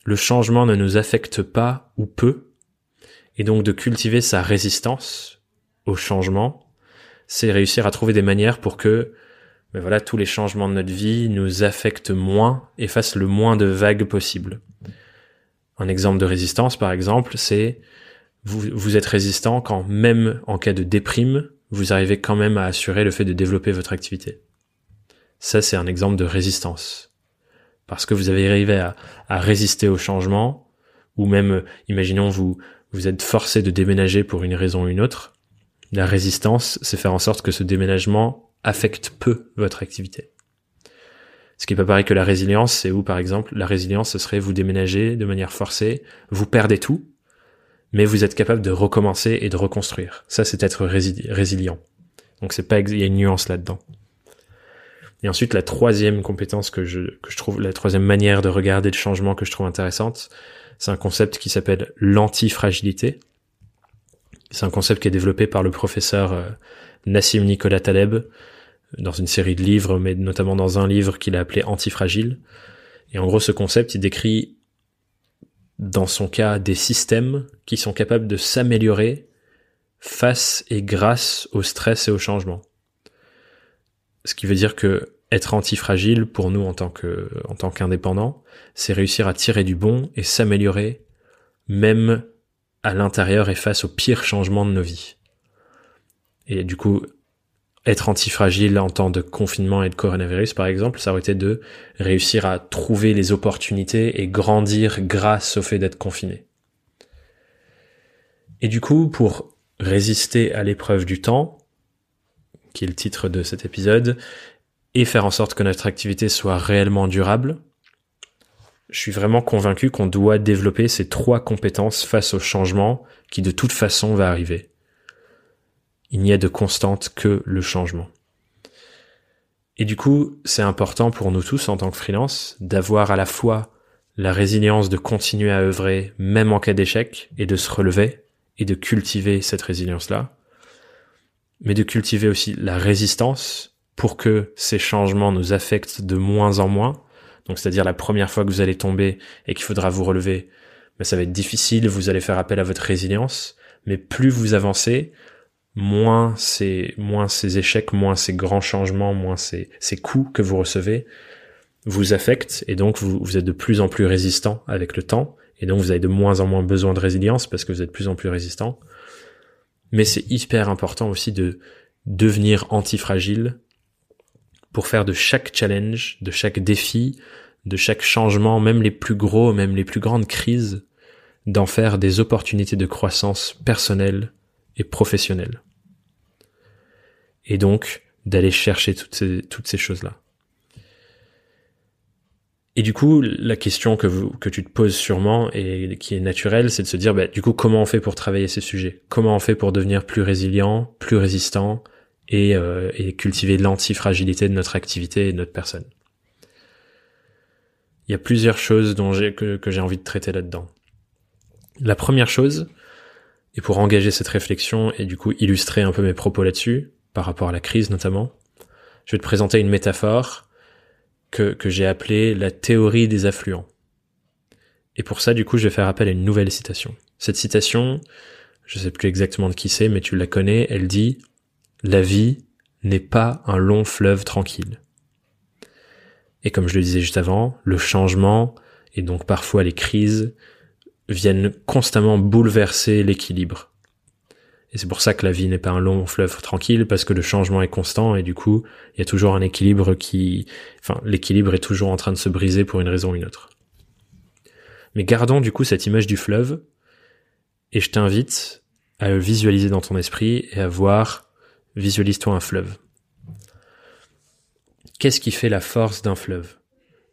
le changement ne nous affecte pas ou peu, et donc de cultiver sa résistance au changement, c'est réussir à trouver des manières pour que ben voilà, tous les changements de notre vie nous affectent moins et fassent le moins de vagues possible. Un exemple de résistance, par exemple, c'est vous êtes résistant quand même en cas de déprime, vous arrivez quand même à assurer le fait de développer votre activité. Ça, c'est un exemple de résistance. Parce que vous avez arrivé à, résister au changement, ou même, imaginons, vous, vous êtes forcé de déménager pour une raison ou une autre. La résistance, c'est faire en sorte que ce déménagement affecte peu votre activité. Ce qui est pas pareil que la résilience, c'est où par exemple la résilience, ce serait vous déménager de manière forcée, vous perdez tout, mais vous êtes capable de recommencer et de reconstruire. Ça, c'est être résilient. Donc c'est pas, il y a une nuance là-dedans. Et ensuite, la troisième compétence que je, que je trouve, la troisième manière de regarder le changement que je trouve intéressante, c'est un concept qui s'appelle l'antifragilité. C'est un concept qui est développé par le professeur euh, Nassim Nicolas Taleb dans une série de livres, mais notamment dans un livre qu'il a appelé Antifragile. Et en gros, ce concept, il décrit, dans son cas, des systèmes qui sont capables de s'améliorer face et grâce au stress et au changement. Ce qui veut dire que être antifragile pour nous en tant que en c'est réussir à tirer du bon et s'améliorer même à l'intérieur et face aux pires changements de nos vies. Et du coup, être antifragile en temps de confinement et de coronavirus, par exemple, ça aurait été de réussir à trouver les opportunités et grandir grâce au fait d'être confiné. Et du coup, pour résister à l'épreuve du temps, qui est le titre de cet épisode, et faire en sorte que notre activité soit réellement durable, je suis vraiment convaincu qu'on doit développer ces trois compétences face au changement qui de toute façon va arriver il n'y a de constante que le changement. Et du coup, c'est important pour nous tous en tant que freelance d'avoir à la fois la résilience de continuer à œuvrer même en cas d'échec et de se relever et de cultiver cette résilience-là, mais de cultiver aussi la résistance pour que ces changements nous affectent de moins en moins. Donc c'est-à-dire la première fois que vous allez tomber et qu'il faudra vous relever, mais ça va être difficile, vous allez faire appel à votre résilience, mais plus vous avancez, moins ces, moins ces échecs, moins ces grands changements, moins ces, ces coups que vous recevez vous affectent et donc vous, vous êtes de plus en plus résistant avec le temps et donc vous avez de moins en moins besoin de résilience parce que vous êtes de plus en plus résistant. Mais c'est hyper important aussi de devenir antifragile pour faire de chaque challenge, de chaque défi, de chaque changement, même les plus gros, même les plus grandes crises, d'en faire des opportunités de croissance personnelle et professionnelle et donc d'aller chercher toutes ces, toutes ces choses-là. Et du coup, la question que, vous, que tu te poses sûrement et qui est naturelle, c'est de se dire, bah, du coup, comment on fait pour travailler ces sujets? Comment on fait pour devenir plus résilient, plus résistant et, euh, et cultiver l'antifragilité de notre activité et de notre personne? Il y a plusieurs choses dont que, que j'ai envie de traiter là-dedans. La première chose, et pour engager cette réflexion et du coup illustrer un peu mes propos là-dessus, par rapport à la crise notamment. Je vais te présenter une métaphore que, que j'ai appelée la théorie des affluents. Et pour ça, du coup, je vais faire appel à une nouvelle citation. Cette citation, je sais plus exactement de qui c'est, mais tu la connais, elle dit La vie n'est pas un long fleuve tranquille. Et comme je le disais juste avant, le changement, et donc parfois les crises, viennent constamment bouleverser l'équilibre et c'est pour ça que la vie n'est pas un long fleuve tranquille, parce que le changement est constant et du coup, il y a toujours un équilibre qui, enfin, l'équilibre est toujours en train de se briser pour une raison ou une autre. Mais gardons du coup cette image du fleuve, et je t'invite à visualiser dans ton esprit et à voir, visualise-toi un fleuve. Qu'est-ce qui fait la force d'un fleuve?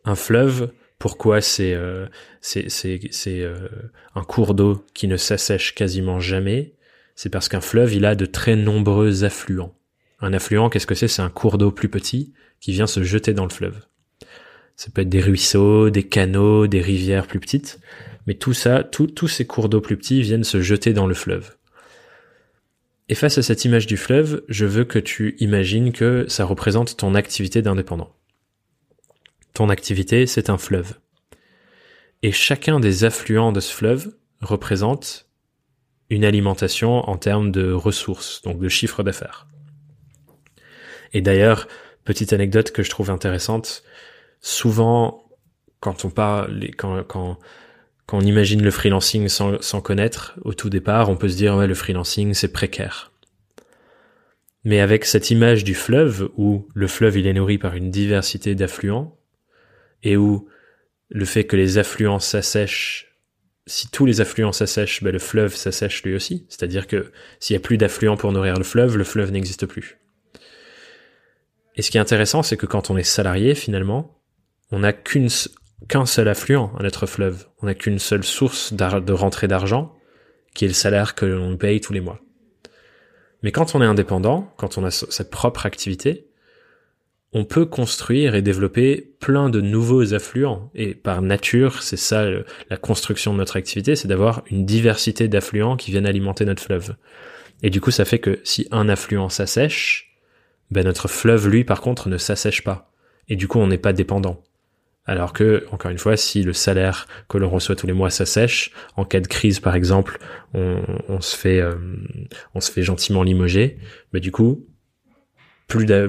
Un fleuve, pourquoi c'est euh, c'est c'est euh, un cours d'eau qui ne s'assèche quasiment jamais? C'est parce qu'un fleuve, il a de très nombreux affluents. Un affluent, qu'est-ce que c'est? C'est un cours d'eau plus petit qui vient se jeter dans le fleuve. Ça peut être des ruisseaux, des canaux, des rivières plus petites, mais tout ça, tous ces cours d'eau plus petits viennent se jeter dans le fleuve. Et face à cette image du fleuve, je veux que tu imagines que ça représente ton activité d'indépendant. Ton activité, c'est un fleuve. Et chacun des affluents de ce fleuve représente une alimentation en termes de ressources, donc de chiffre d'affaires. Et d'ailleurs, petite anecdote que je trouve intéressante, souvent quand on parle, quand, quand, quand on imagine le freelancing sans, sans connaître au tout départ, on peut se dire ouais le freelancing c'est précaire. Mais avec cette image du fleuve où le fleuve il est nourri par une diversité d'affluents et où le fait que les affluents s'assèchent si tous les affluents s'assèchent, ben le fleuve s'assèche lui aussi. C'est-à-dire que s'il y a plus d'affluents pour nourrir le fleuve, le fleuve n'existe plus. Et ce qui est intéressant, c'est que quand on est salarié, finalement, on n'a qu'un seul affluent à notre fleuve. On n'a qu'une seule source de rentrée d'argent, qui est le salaire que l'on paye tous les mois. Mais quand on est indépendant, quand on a sa propre activité, on peut construire et développer plein de nouveaux affluents. Et par nature, c'est ça la construction de notre activité, c'est d'avoir une diversité d'affluents qui viennent alimenter notre fleuve. Et du coup, ça fait que si un affluent s'assèche, ben notre fleuve, lui, par contre, ne s'assèche pas. Et du coup, on n'est pas dépendant. Alors que, encore une fois, si le salaire que l'on reçoit tous les mois s'assèche, en cas de crise par exemple, on, se fait, euh, on se fait gentiment limoger. Mais du coup,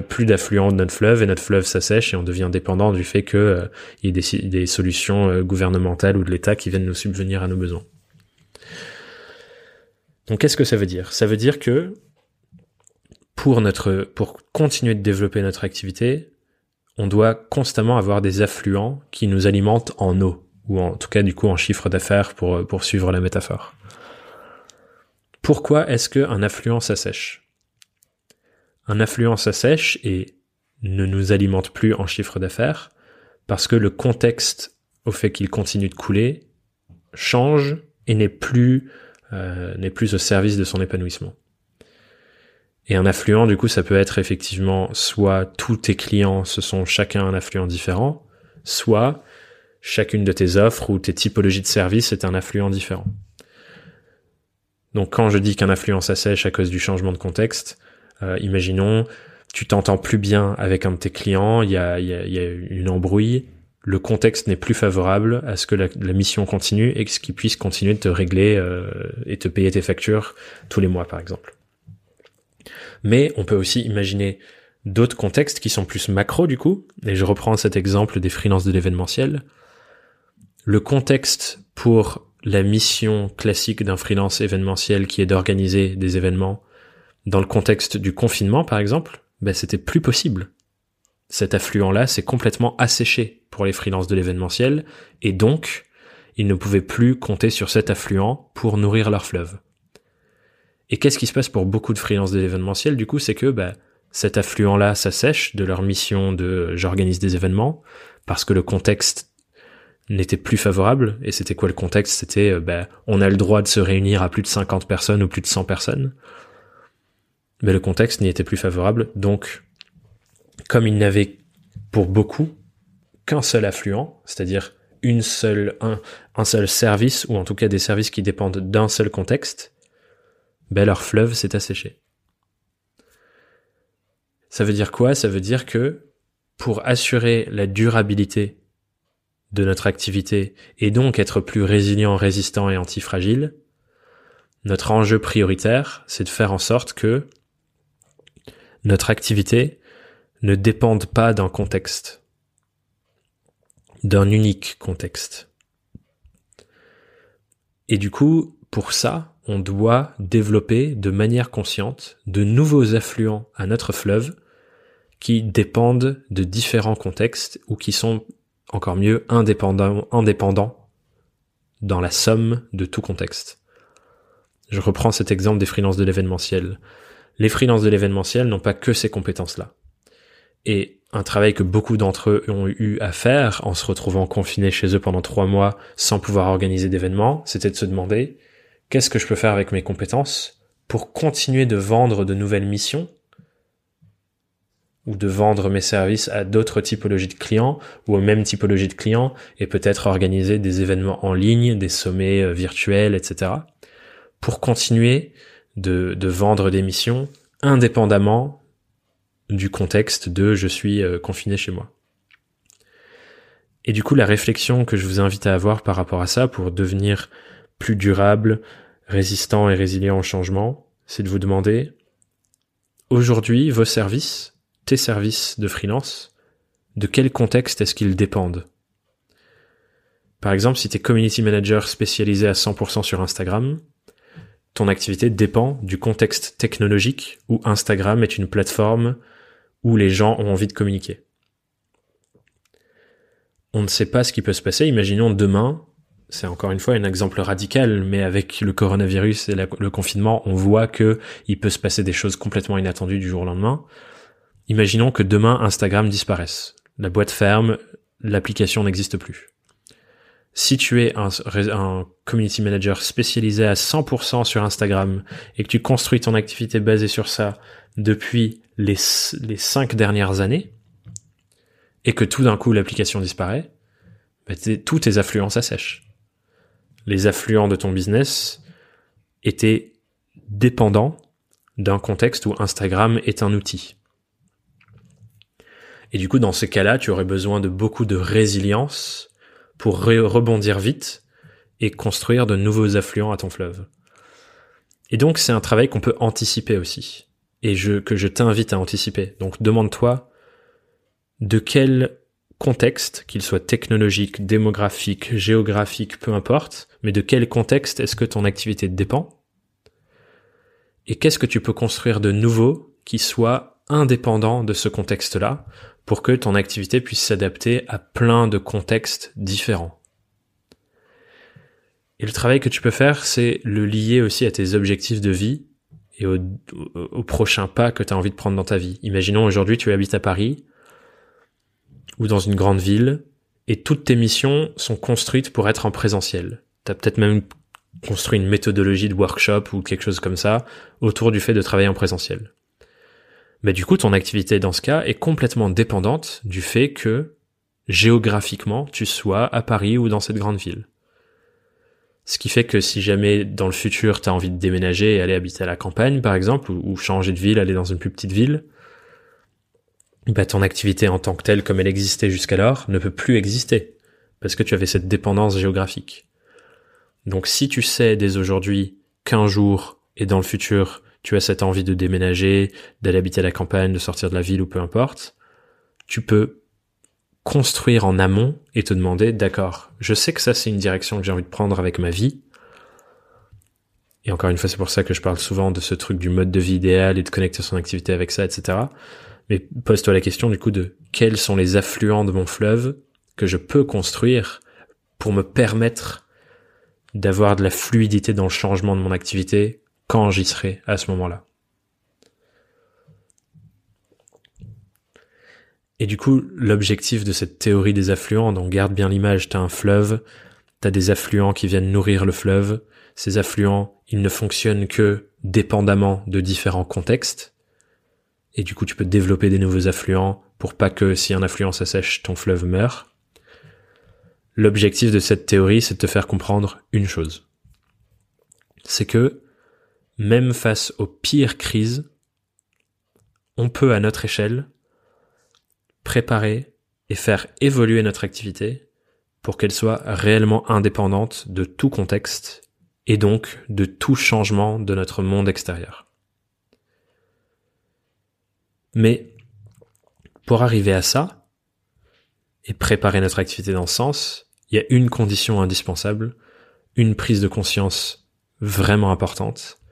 plus d'affluents de notre fleuve et notre fleuve s'assèche et on devient dépendant du fait qu'il euh, y ait des, solutions euh, gouvernementales ou de l'État qui viennent nous subvenir à nos besoins. Donc qu'est-ce que ça veut dire? Ça veut dire que pour notre pour continuer de développer notre activité, on doit constamment avoir des affluents qui nous alimentent en eau, ou en tout cas du coup en chiffre d'affaires pour, pour suivre la métaphore. Pourquoi est-ce qu'un affluent s'assèche? Un affluent s'assèche et ne nous alimente plus en chiffre d'affaires parce que le contexte au fait qu'il continue de couler change et n'est plus, euh, n'est plus au service de son épanouissement. Et un affluent, du coup, ça peut être effectivement soit tous tes clients, ce sont chacun un affluent différent, soit chacune de tes offres ou tes typologies de services est un affluent différent. Donc quand je dis qu'un affluent s'assèche à cause du changement de contexte, euh, imaginons, tu t'entends plus bien avec un de tes clients, il y a, y, a, y a, une embrouille, le contexte n'est plus favorable à ce que la, mission continue et qu'il puisse continuer de te régler euh, et te payer tes factures tous les mois par exemple. Mais on peut aussi imaginer d'autres contextes qui sont plus macro du coup, et je reprends cet exemple des freelances de l'événementiel. Le contexte pour la mission classique d'un freelance événementiel qui est d'organiser des événements dans le contexte du confinement par exemple, ben c'était plus possible. Cet affluent-là s'est complètement asséché pour les freelances de l'événementiel, et donc ils ne pouvaient plus compter sur cet affluent pour nourrir leur fleuve. Et qu'est-ce qui se passe pour beaucoup de freelances de l'événementiel Du coup, c'est que bah, cet affluent-là s'assèche de leur mission de j'organise des événements parce que le contexte n'était plus favorable. Et c'était quoi le contexte? C'était euh, bah, on a le droit de se réunir à plus de 50 personnes ou plus de 100 personnes. Mais le contexte n'y était plus favorable. Donc, comme il n'avait pour beaucoup qu'un seul affluent, c'est-à-dire une seule, un, un seul service, ou en tout cas des services qui dépendent d'un seul contexte, ben leur fleuve s'est asséché. Ça veut dire quoi? Ça veut dire que pour assurer la durabilité de notre activité et donc être plus résilient, résistant et antifragile, notre enjeu prioritaire, c'est de faire en sorte que notre activité ne dépende pas d'un contexte, d'un unique contexte. Et du coup, pour ça, on doit développer de manière consciente de nouveaux affluents à notre fleuve qui dépendent de différents contextes ou qui sont encore mieux indépendants, indépendants dans la somme de tout contexte. Je reprends cet exemple des freelances de l'événementiel. Les freelances de l'événementiel n'ont pas que ces compétences-là. Et un travail que beaucoup d'entre eux ont eu à faire en se retrouvant confinés chez eux pendant trois mois sans pouvoir organiser d'événements, c'était de se demander qu'est-ce que je peux faire avec mes compétences pour continuer de vendre de nouvelles missions ou de vendre mes services à d'autres typologies de clients ou aux mêmes typologies de clients et peut-être organiser des événements en ligne, des sommets euh, virtuels, etc. pour continuer de, vendre des missions indépendamment du contexte de je suis euh, confiné chez moi. Et du coup, la réflexion que je vous invite à avoir par rapport à ça pour devenir plus durable, résistant et résilient au changement, c'est de vous demander, aujourd'hui, vos services, tes services de freelance, de quel contexte est-ce qu'ils dépendent? Par exemple, si tu es community manager spécialisé à 100% sur Instagram, ton activité dépend du contexte technologique où Instagram est une plateforme où les gens ont envie de communiquer. On ne sait pas ce qui peut se passer. Imaginons demain, c'est encore une fois un exemple radical, mais avec le coronavirus et le confinement, on voit que il peut se passer des choses complètement inattendues du jour au lendemain. Imaginons que demain Instagram disparaisse. La boîte ferme, l'application n'existe plus. Si tu es un, un, community manager spécialisé à 100% sur Instagram et que tu construis ton activité basée sur ça depuis les, les cinq dernières années, et que tout d'un coup l'application disparaît, bah, tous tes affluents s'assèchent. Les affluents de ton business étaient dépendants d'un contexte où Instagram est un outil. Et du coup, dans ce cas-là, tu aurais besoin de beaucoup de résilience pour rebondir vite et construire de nouveaux affluents à ton fleuve. Et donc, c'est un travail qu'on peut anticiper aussi. Et je, que je t'invite à anticiper. Donc, demande-toi de quel contexte, qu'il soit technologique, démographique, géographique, peu importe, mais de quel contexte est-ce que ton activité dépend Et qu'est-ce que tu peux construire de nouveau qui soit indépendant de ce contexte-là pour que ton activité puisse s'adapter à plein de contextes différents. Et le travail que tu peux faire, c'est le lier aussi à tes objectifs de vie et au, prochain pas que tu as envie de prendre dans ta vie. Imaginons aujourd'hui tu habites à Paris, ou dans une grande ville, et toutes tes missions sont construites pour être en présentiel. T'as peut-être même construit une méthodologie de workshop ou quelque chose comme ça autour du fait de travailler en présentiel. Mais du coup, ton activité dans ce cas est complètement dépendante du fait que géographiquement tu sois à Paris ou dans cette grande ville. Ce qui fait que si jamais dans le futur tu as envie de déménager et aller habiter à la campagne par exemple, ou, changer de ville, aller dans une plus petite ville, bah, ton activité en tant que telle, comme elle existait jusqu'alors, ne peut plus exister, parce que tu avais cette dépendance géographique. Donc si tu sais dès aujourd'hui qu'un jour et dans le futur, tu as cette envie de déménager, d'aller habiter à la campagne, de sortir de la ville ou peu importe, tu peux construire en amont et te demander, d'accord, je sais que ça c'est une direction que j'ai envie de prendre avec ma vie. Et encore une fois, c'est pour ça que je parle souvent de ce truc du mode de vie idéal et de connecter son activité avec ça, etc. Mais pose-toi la question du coup de quels sont les affluents de mon fleuve que je peux construire pour me permettre d'avoir de la fluidité dans le changement de mon activité quand j'y serai à ce moment-là. Et du coup, l'objectif de cette théorie des affluents, donc garde bien l'image, t'as un fleuve, t'as des affluents qui viennent nourrir le fleuve, ces affluents, ils ne fonctionnent que dépendamment de différents contextes, et du coup tu peux développer des nouveaux affluents pour pas que si un affluent s'assèche, ton fleuve meurt. L'objectif de cette théorie, c'est de te faire comprendre une chose. C'est que même face aux pires crises, on peut à notre échelle préparer et faire évoluer notre activité pour qu'elle soit réellement indépendante de tout contexte et donc de tout changement de notre monde extérieur. Mais pour arriver à ça et préparer notre activité dans ce sens, il y a une condition indispensable, une prise de conscience vraiment importante,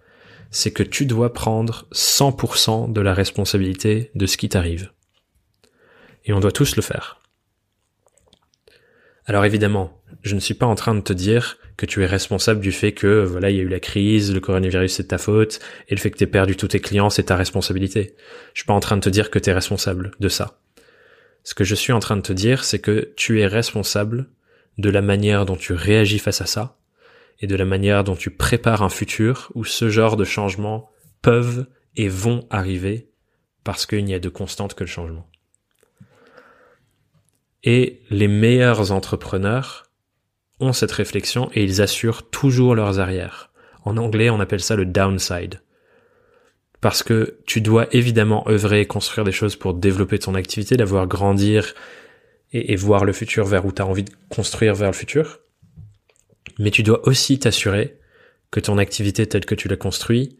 c'est que tu dois prendre 100% de la responsabilité de ce qui t'arrive. Et on doit tous le faire. Alors évidemment, je ne suis pas en train de te dire que tu es responsable du fait que voilà il y a eu la crise, le coronavirus c'est ta faute et le fait que tu aies perdu tous tes clients c'est ta responsabilité. Je suis pas en train de te dire que tu es responsable de ça. Ce que je suis en train de te dire c'est que tu es responsable de la manière dont tu réagis face à ça et de la manière dont tu prépares un futur où ce genre de changements peuvent et vont arriver parce qu'il n'y a de constante que le changement. Et les meilleurs entrepreneurs ont cette réflexion et ils assurent toujours leurs arrières. En anglais, on appelle ça le downside. Parce que tu dois évidemment œuvrer et construire des choses pour développer ton activité, d'avoir grandir et, et, voir le futur vers où tu as envie de construire vers le futur. Mais tu dois aussi t'assurer que ton activité telle que tu l'as construite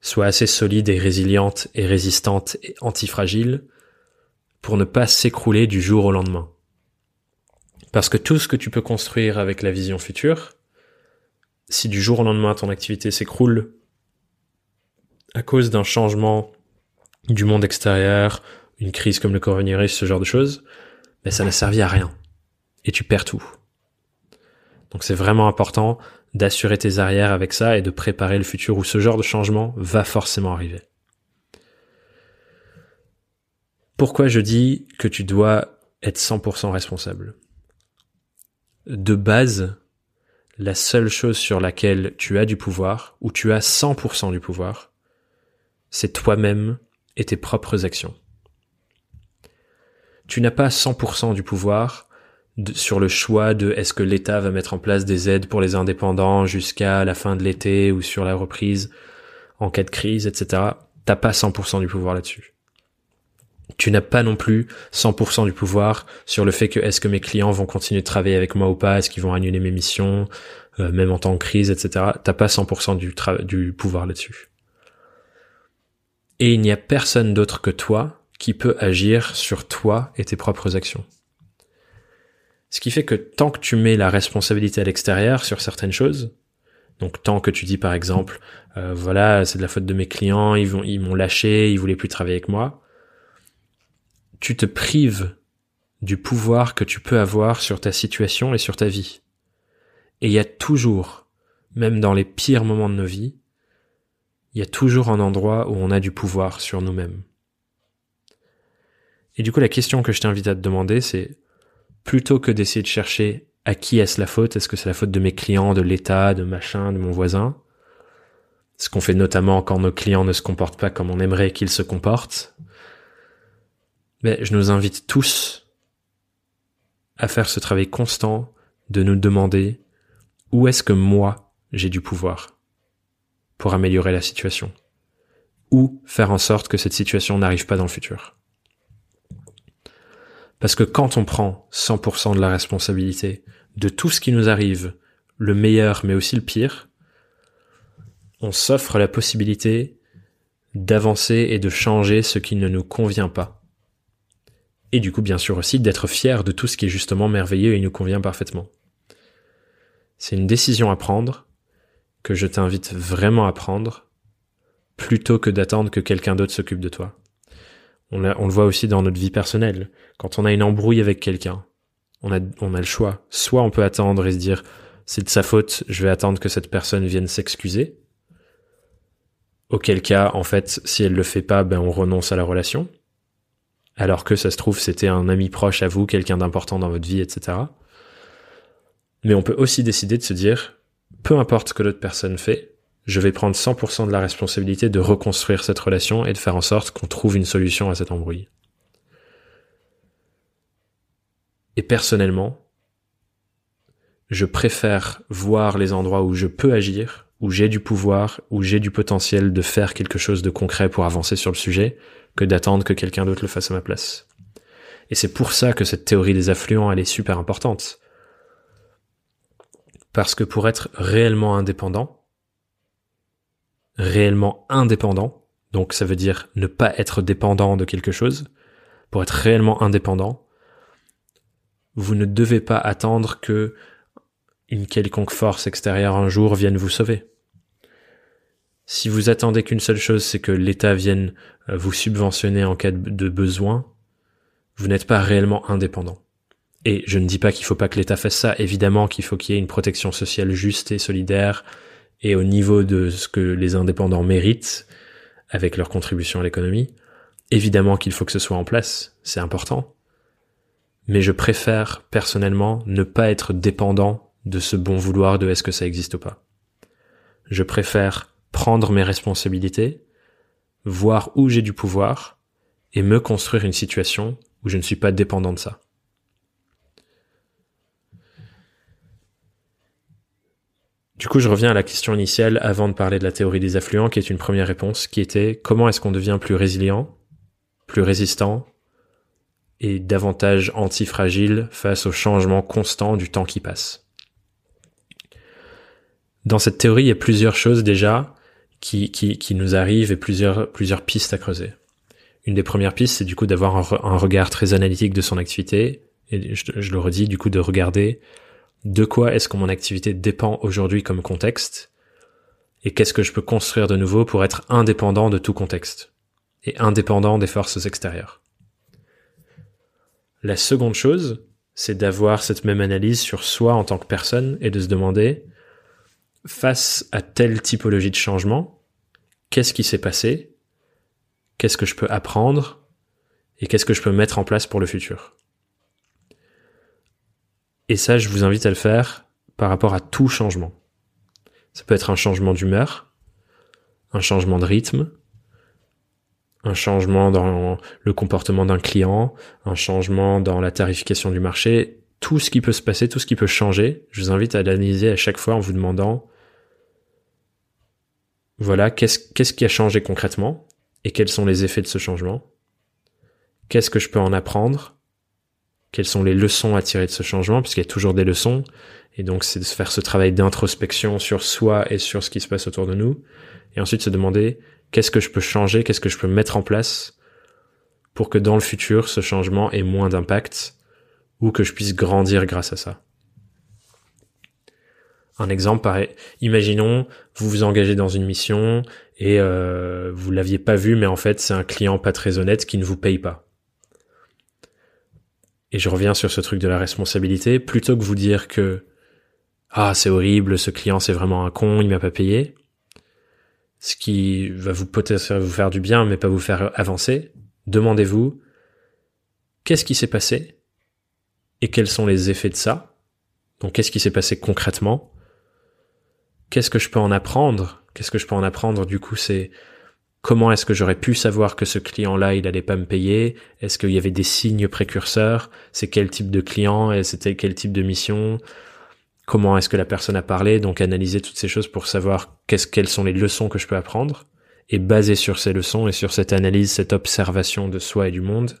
soit assez solide et résiliente et résistante et antifragile pour ne pas s'écrouler du jour au lendemain. Parce que tout ce que tu peux construire avec la vision future, si du jour au lendemain ton activité s'écroule à cause d'un changement du monde extérieur, une crise comme le coronavirus, ce genre de choses, ben ça n'a servi à rien. Et tu perds tout. Donc c'est vraiment important d'assurer tes arrières avec ça et de préparer le futur où ce genre de changement va forcément arriver. Pourquoi je dis que tu dois être 100% responsable? De base, la seule chose sur laquelle tu as du pouvoir, ou tu as 100% du pouvoir, c'est toi-même et tes propres actions. Tu n'as pas 100% du pouvoir sur le choix de est-ce que l'État va mettre en place des aides pour les indépendants jusqu'à la fin de l'été ou sur la reprise en cas de crise, etc. T'as pas 100% du pouvoir là-dessus. Tu n'as pas non plus 100% du pouvoir sur le fait que est-ce que mes clients vont continuer de travailler avec moi ou pas, est-ce qu'ils vont annuler mes missions, euh, même en temps de crise, etc. T'as pas 100% du, du pouvoir là-dessus. Et il n'y a personne d'autre que toi qui peut agir sur toi et tes propres actions. Ce qui fait que tant que tu mets la responsabilité à l'extérieur sur certaines choses, donc tant que tu dis par exemple, euh, voilà, c'est de la faute de mes clients, ils vont, ils m'ont lâché, ils voulaient plus travailler avec moi, tu te prives du pouvoir que tu peux avoir sur ta situation et sur ta vie. Et il y a toujours, même dans les pires moments de nos vies, il y a toujours un endroit où on a du pouvoir sur nous-mêmes. Et du coup, la question que je t'invite à te demander, c'est plutôt que d'essayer de chercher à qui est-ce la faute, est-ce que c'est la faute de mes clients, de l'État, de machin, de mon voisin, ce qu'on fait notamment quand nos clients ne se comportent pas comme on aimerait qu'ils se comportent, mais je nous invite tous à faire ce travail constant de nous demander où est-ce que moi j'ai du pouvoir pour améliorer la situation ou faire en sorte que cette situation n'arrive pas dans le futur. Parce que quand on prend 100% de la responsabilité de tout ce qui nous arrive, le meilleur mais aussi le pire, on s'offre la possibilité d'avancer et de changer ce qui ne nous convient pas. Et du coup, bien sûr aussi, d'être fier de tout ce qui est justement merveilleux et nous convient parfaitement. C'est une décision à prendre que je t'invite vraiment à prendre plutôt que d'attendre que quelqu'un d'autre s'occupe de toi. On, le voit aussi dans notre vie personnelle. Quand on a une embrouille avec quelqu'un, on a, on a le choix. Soit on peut attendre et se dire c'est de sa faute, je vais attendre que cette personne vienne s'excuser. Auquel cas, en fait, si elle le fait pas, ben on renonce à la relation. Alors que ça se trouve, c'était un ami proche à vous, quelqu'un d'important dans votre vie, etc. Mais on peut aussi décider de se dire, peu importe ce que l'autre personne fait, je vais prendre 100% de la responsabilité de reconstruire cette relation et de faire en sorte qu'on trouve une solution à cette embrouille. Et personnellement, je préfère voir les endroits où je peux agir, où j'ai du pouvoir, où j'ai du potentiel de faire quelque chose de concret pour avancer sur le sujet, que d'attendre que quelqu'un d'autre le fasse à ma place. Et c'est pour ça que cette théorie des affluents, elle est super importante. Parce que pour être réellement indépendant, réellement indépendant, donc ça veut dire ne pas être dépendant de quelque chose, pour être réellement indépendant, vous ne devez pas attendre que une quelconque force extérieure un jour vienne vous sauver. Si vous attendez qu'une seule chose, c'est que l'État vienne euh, vous subventionner en cas de besoin, vous n'êtes pas réellement indépendant. Et je ne dis pas qu'il faut pas que l'État fasse ça, évidemment qu'il faut qu'il y ait une protection sociale juste et solidaire, et au niveau de ce que les indépendants méritent avec leur contribution à l'économie, évidemment qu'il faut que ce soit en place, c'est important. Mais je préfère personnellement ne pas être dépendant de ce bon vouloir de est-ce que ça existe ou pas. Je préfère prendre mes responsabilités, voir où j'ai du pouvoir et me construire une situation où je ne suis pas dépendant de ça. Du coup, je reviens à la question initiale avant de parler de la théorie des affluents, qui est une première réponse, qui était comment est-ce qu'on devient plus résilient, plus résistant et davantage antifragile face au changement constant du temps qui passe. Dans cette théorie, il y a plusieurs choses déjà qui, qui, nous arrivent et plusieurs, plusieurs pistes à creuser. Une des premières pistes, c'est du coup d'avoir un, regard très analytique de son activité, et je le redis, du coup de regarder de quoi est-ce que mon activité dépend aujourd'hui comme contexte et qu'est-ce que je peux construire de nouveau pour être indépendant de tout contexte et indépendant des forces extérieures. La seconde chose, c'est d'avoir cette même analyse sur soi en tant que personne et de se demander, face à telle typologie de changement, qu'est-ce qui s'est passé, qu'est-ce que je peux apprendre et qu'est-ce que je peux mettre en place pour le futur. Et ça, je vous invite à le faire par rapport à tout changement. Ça peut être un changement d'humeur, un changement de rythme, un changement dans le comportement d'un client, un changement dans la tarification du marché, tout ce qui peut se passer, tout ce qui peut changer, je vous invite à l'analyser à chaque fois en vous demandant, voilà, qu'est-ce, qui a changé concrètement et quels sont les effets de ce changement? Qu'est-ce que je peux en apprendre? Quelles sont les leçons à tirer de ce changement Puisqu'il y a toujours des leçons. Et donc, c'est de faire ce travail d'introspection sur soi et sur ce qui se passe autour de nous. Et ensuite, se demander qu'est-ce que je peux changer, qu'est-ce que je peux mettre en place pour que dans le futur, ce changement ait moins d'impact ou que je puisse grandir grâce à ça. Un exemple, pareil. Imaginons, vous vous engagez dans une mission et euh, vous l'aviez pas vu, mais en fait, c'est un client pas très honnête qui ne vous paye pas. Et je reviens sur ce truc de la responsabilité. Plutôt que vous dire que ah c'est horrible, ce client c'est vraiment un con, il m'a pas payé, ce qui va vous peut-être vous faire du bien, mais pas vous faire avancer. Demandez-vous qu'est-ce qui s'est passé et quels sont les effets de ça? Donc qu'est-ce qui s'est passé concrètement? Qu'est-ce que je peux en apprendre? Qu'est-ce que je peux en apprendre? Du coup, c'est comment est-ce que j'aurais pu savoir que ce client-là, il allait pas me payer? Est-ce qu'il y avait des signes précurseurs? C'est quel type de client? C'était quel type de mission? Comment est-ce que la personne a parlé, donc analyser toutes ces choses pour savoir qu'est-ce, quelles sont les leçons que je peux apprendre, et basé sur ces leçons et sur cette analyse, cette observation de soi et du monde,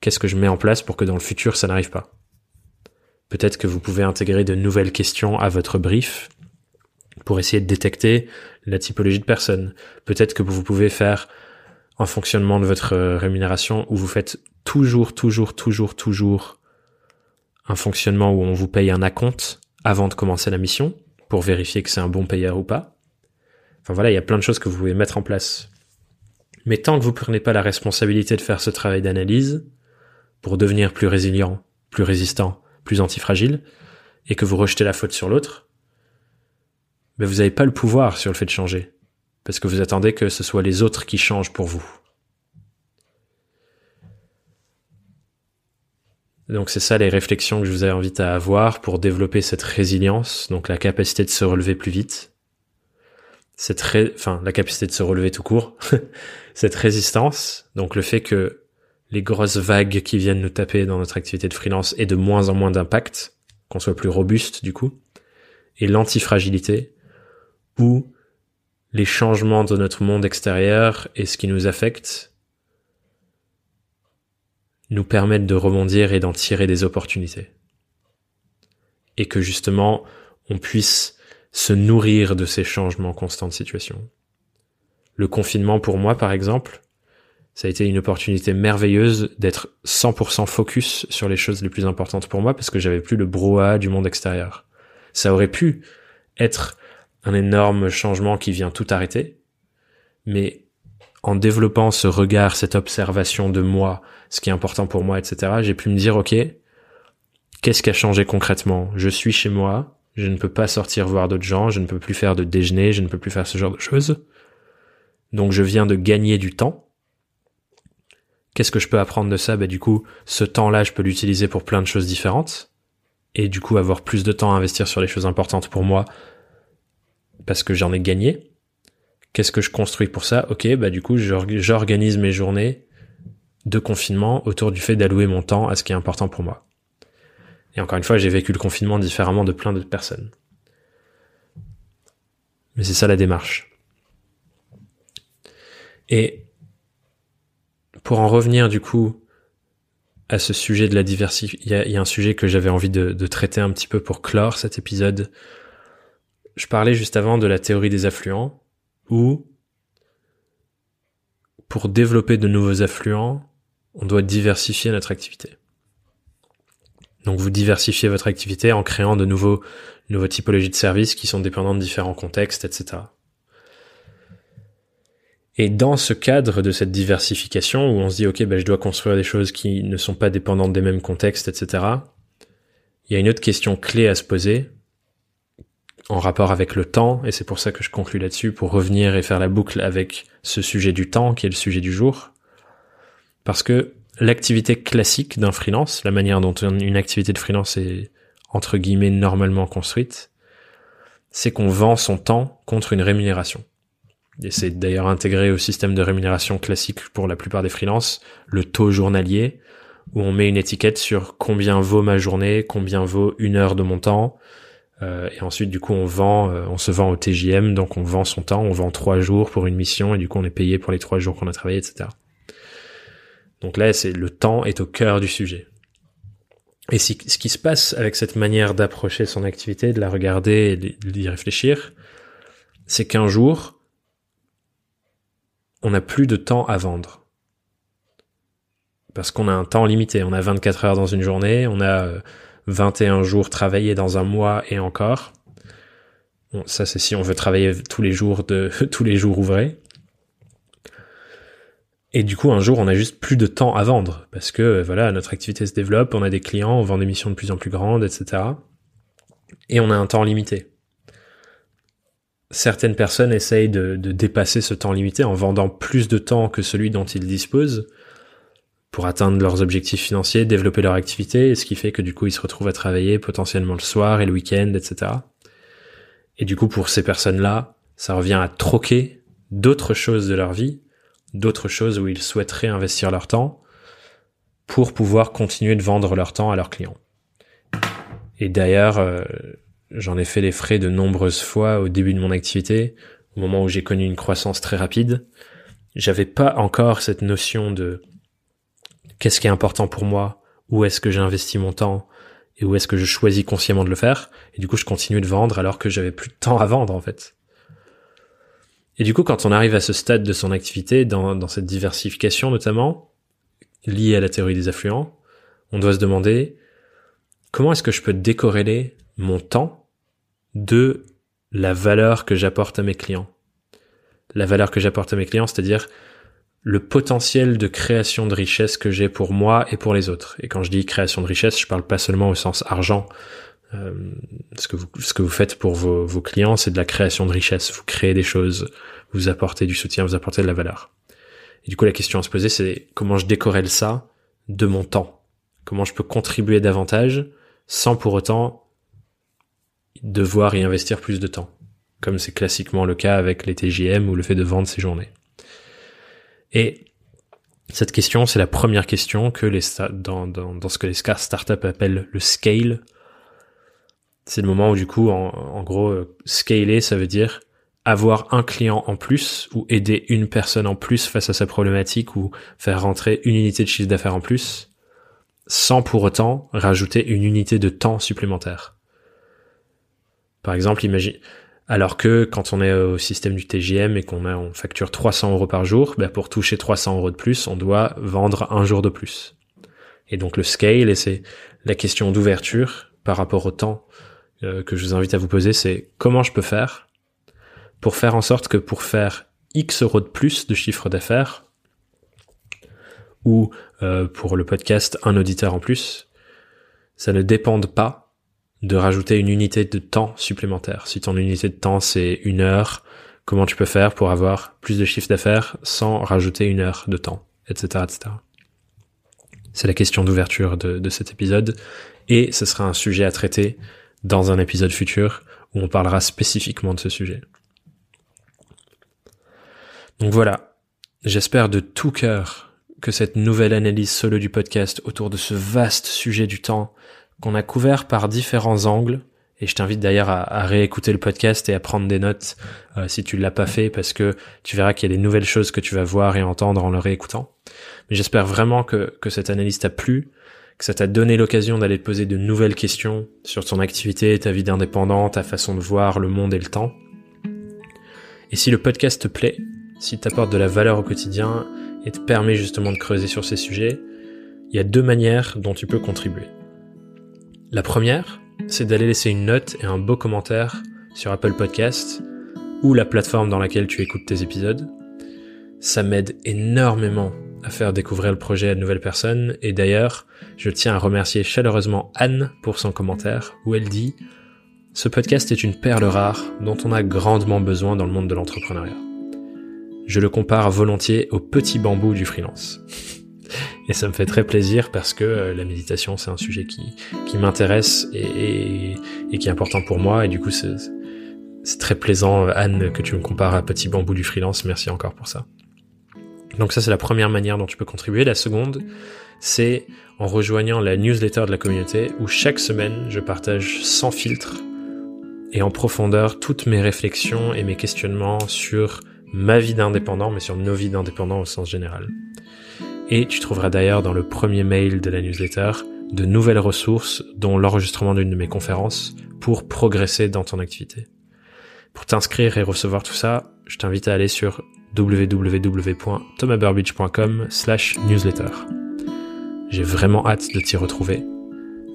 qu'est-ce que je mets en place pour que dans le futur ça n'arrive pas? Peut-être que vous pouvez intégrer de nouvelles questions à votre brief pour essayer de détecter la typologie de personnes. Peut-être que vous pouvez faire un fonctionnement de votre rémunération où vous faites toujours, toujours, toujours, toujours un fonctionnement où on vous paye un acompte avant de commencer la mission pour vérifier que c'est un bon payeur ou pas. Enfin voilà, il y a plein de choses que vous pouvez mettre en place. Mais tant que vous prenez pas la responsabilité de faire ce travail d'analyse pour devenir plus résilient, plus résistant, plus antifragile, et que vous rejetez la faute sur l'autre, ben vous n'avez pas le pouvoir sur le fait de changer. Parce que vous attendez que ce soit les autres qui changent pour vous. Donc c'est ça les réflexions que je vous invite à avoir pour développer cette résilience, donc la capacité de se relever plus vite, cette enfin la capacité de se relever tout court, cette résistance, donc le fait que les grosses vagues qui viennent nous taper dans notre activité de freelance aient de moins en moins d'impact, qu'on soit plus robuste du coup, et l'antifragilité, où les changements de notre monde extérieur et ce qui nous affecte nous permettent de rebondir et d'en tirer des opportunités. Et que justement, on puisse se nourrir de ces changements constants de situation. Le confinement pour moi, par exemple, ça a été une opportunité merveilleuse d'être 100% focus sur les choses les plus importantes pour moi parce que j'avais plus le brouhaha du monde extérieur. Ça aurait pu être un énorme changement qui vient tout arrêter, mais en développant ce regard, cette observation de moi, ce qui est important pour moi, etc., j'ai pu me dire, OK, qu'est-ce qui a changé concrètement? Je suis chez moi, je ne peux pas sortir voir d'autres gens, je ne peux plus faire de déjeuner, je ne peux plus faire ce genre de choses. Donc je viens de gagner du temps. Qu'est-ce que je peux apprendre de ça? Bah du coup, ce temps-là, je peux l'utiliser pour plein de choses différentes. Et du coup, avoir plus de temps à investir sur les choses importantes pour moi parce que j'en ai gagné. Qu'est-ce que je construis pour ça? Ok, bah du coup, j'organise mes journées de confinement autour du fait d'allouer mon temps à ce qui est important pour moi. Et encore une fois, j'ai vécu le confinement différemment de plein d'autres personnes. Mais c'est ça la démarche. Et pour en revenir du coup à ce sujet de la diversité, il y a, un sujet que j'avais envie de, de traiter un petit peu pour clore cet épisode. Je parlais juste avant de la théorie des affluents où pour développer de nouveaux affluents, on doit diversifier notre activité. Donc vous diversifiez votre activité en créant de nouveaux, nouveaux typologies de services qui sont dépendants de différents contextes, etc. Et dans ce cadre de cette diversification où on se dit ok ben je dois construire des choses qui ne sont pas dépendantes des mêmes contextes, etc. Il y a une autre question clé à se poser en rapport avec le temps, et c'est pour ça que je conclue là-dessus, pour revenir et faire la boucle avec ce sujet du temps qui est le sujet du jour. Parce que l'activité classique d'un freelance, la manière dont une activité de freelance est entre guillemets normalement construite, c'est qu'on vend son temps contre une rémunération. Et c'est d'ailleurs intégré au système de rémunération classique pour la plupart des freelances, le taux journalier, où on met une étiquette sur combien vaut ma journée, combien vaut une heure de mon temps, euh, et ensuite du coup on vend, euh, on se vend au TJM, donc on vend son temps, on vend trois jours pour une mission, et du coup on est payé pour les trois jours qu'on a travaillé, etc. Donc là, c'est le temps est au cœur du sujet. Et ce qui se passe avec cette manière d'approcher son activité, de la regarder et d'y réfléchir, c'est qu'un jour, on n'a plus de temps à vendre. Parce qu'on a un temps limité. On a 24 heures dans une journée, on a 21 euh, jours travaillés dans un mois et encore. Bon, ça, c'est si on veut travailler tous les jours de, tous les jours ouvrés. Et du coup, un jour, on a juste plus de temps à vendre parce que euh, voilà, notre activité se développe, on a des clients, on vend des missions de plus en plus grandes, etc. Et on a un temps limité. Certaines personnes essayent de dépasser ce temps limité en vendant plus de temps que celui dont ils disposent pour atteindre leurs objectifs financiers, développer leur activité, ce qui fait que du coup, ils se retrouvent à travailler potentiellement le soir et le week-end, etc. Et du coup, pour ces personnes-là, ça revient à troquer d'autres choses de leur vie d'autres choses où ils souhaiteraient investir leur temps pour pouvoir continuer de vendre leur temps à leurs clients. Et d'ailleurs, euh, j'en ai fait les frais de nombreuses fois au début de mon activité, au moment où j'ai connu une croissance très rapide. J'avais pas encore cette notion de qu'est-ce qui est important pour moi, où est-ce que j'investis mon temps et où est-ce que je choisis consciemment de le faire. Et du coup, je continuais de vendre alors que j'avais plus de temps à vendre en fait. Et du coup, quand on arrive à ce stade de son activité, dans, dans cette diversification notamment, liée à la théorie des affluents, on doit se demander comment est-ce que je peux décorréler mon temps de la valeur que j'apporte à mes clients? La valeur que j'apporte à mes clients, c'est-à-dire le potentiel de création de richesse que j'ai pour moi et pour les autres. Et quand je dis création de richesse, je parle pas seulement au sens argent, euh, ce que vous faites pour vos, vos clients, c'est de la création de richesse. Vous créez des choses, vous apportez du soutien, vous apportez de la valeur. Et du coup, la question à se poser, c'est comment je décorrèle ça de mon temps? Comment je peux contribuer davantage sans pour autant devoir y investir plus de temps, comme c'est classiquement le cas avec les TJM ou le fait de vendre ses journées. Et cette question, c'est la première question que les dans, dans, dans ce que les startups appellent le scale, c'est le moment où du coup, en, gros, euh, scaler, ça veut dire avoir un client en plus ou aider une personne en plus face à sa problématique ou faire rentrer une unité de chiffre d'affaires en plus sans pour autant rajouter une unité de temps supplémentaire. Par exemple, imagine, alors que quand on est au système du TGM et qu'on facture 300 euros par jour, ben pour toucher 300 euros de plus, on doit vendre un jour de plus. Et donc le scale, et c'est la question d'ouverture par rapport au temps euh, que je vous invite à vous poser, c'est comment je peux faire pour faire en sorte que pour faire X euros de plus de chiffre d'affaires, ou euh, pour le podcast un auditeur en plus, ça ne dépende pas de rajouter une unité de temps supplémentaire. Si ton unité de temps c'est une heure, comment tu peux faire pour avoir plus de chiffre d'affaires sans rajouter une heure de temps, etc., etc. C'est la question d'ouverture de, de cet épisode et ce sera un sujet à traiter dans un épisode futur où on parlera spécifiquement de ce sujet. Donc voilà, j'espère de tout cœur que cette nouvelle analyse solo du podcast autour de ce vaste sujet du temps qu'on a couvert par différents angles, et je t'invite d'ailleurs à, réécouter le podcast et à prendre des notes euh, si tu l'as pas fait parce que tu verras qu'il y a des nouvelles choses que tu vas voir et entendre en le réécoutant. Mais j'espère vraiment que, cette analyse t'a plu, que ça t'a donné l'occasion d'aller te poser de nouvelles questions sur ton activité, ta vie d'indépendant, ta façon de voir le monde et le temps. Et si le podcast te plaît, s'il t'apporte de la valeur au quotidien et te permet justement de creuser sur ces sujets, il y a deux manières dont tu peux contribuer. La première, c'est d'aller laisser une note et un beau commentaire sur Apple Podcast ou la plateforme dans laquelle tu écoutes tes épisodes. Ça m'aide énormément à faire découvrir le projet à de nouvelles personnes. Et d'ailleurs, je tiens à remercier chaleureusement Anne pour son commentaire où elle dit Ce podcast est une perle rare dont on a grandement besoin dans le monde de l'entrepreneuriat. Je le compare volontiers au petit bambou du freelance. Et ça me fait très plaisir parce que euh, la méditation, c'est un sujet qui, m'intéresse et, et, qui est important pour moi. Et du coup, c'est très plaisant, Anne, que tu me compares à Petit Bambou du freelance. Merci encore pour ça. Donc ça, c'est la première manière dont tu peux contribuer. La seconde, c'est en rejoignant la newsletter de la communauté où chaque semaine, je partage sans filtre et en profondeur toutes mes réflexions et mes questionnements sur ma vie d'indépendant, mais sur nos vies d'indépendants au sens général. Et tu trouveras d'ailleurs dans le premier mail de la newsletter de nouvelles ressources, dont l'enregistrement d'une de mes conférences, pour progresser dans ton activité. Pour t'inscrire et recevoir tout ça, je t'invite à aller sur www.thomasburbidge.com slash newsletter. J'ai vraiment hâte de t'y retrouver.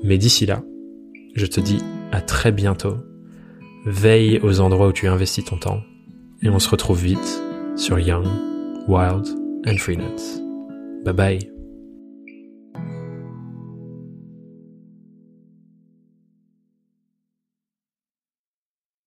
Mais d'ici là, je te dis à très bientôt. Veille aux endroits où tu investis ton temps. Et on se retrouve vite sur Young, Wild and Free Bye bye.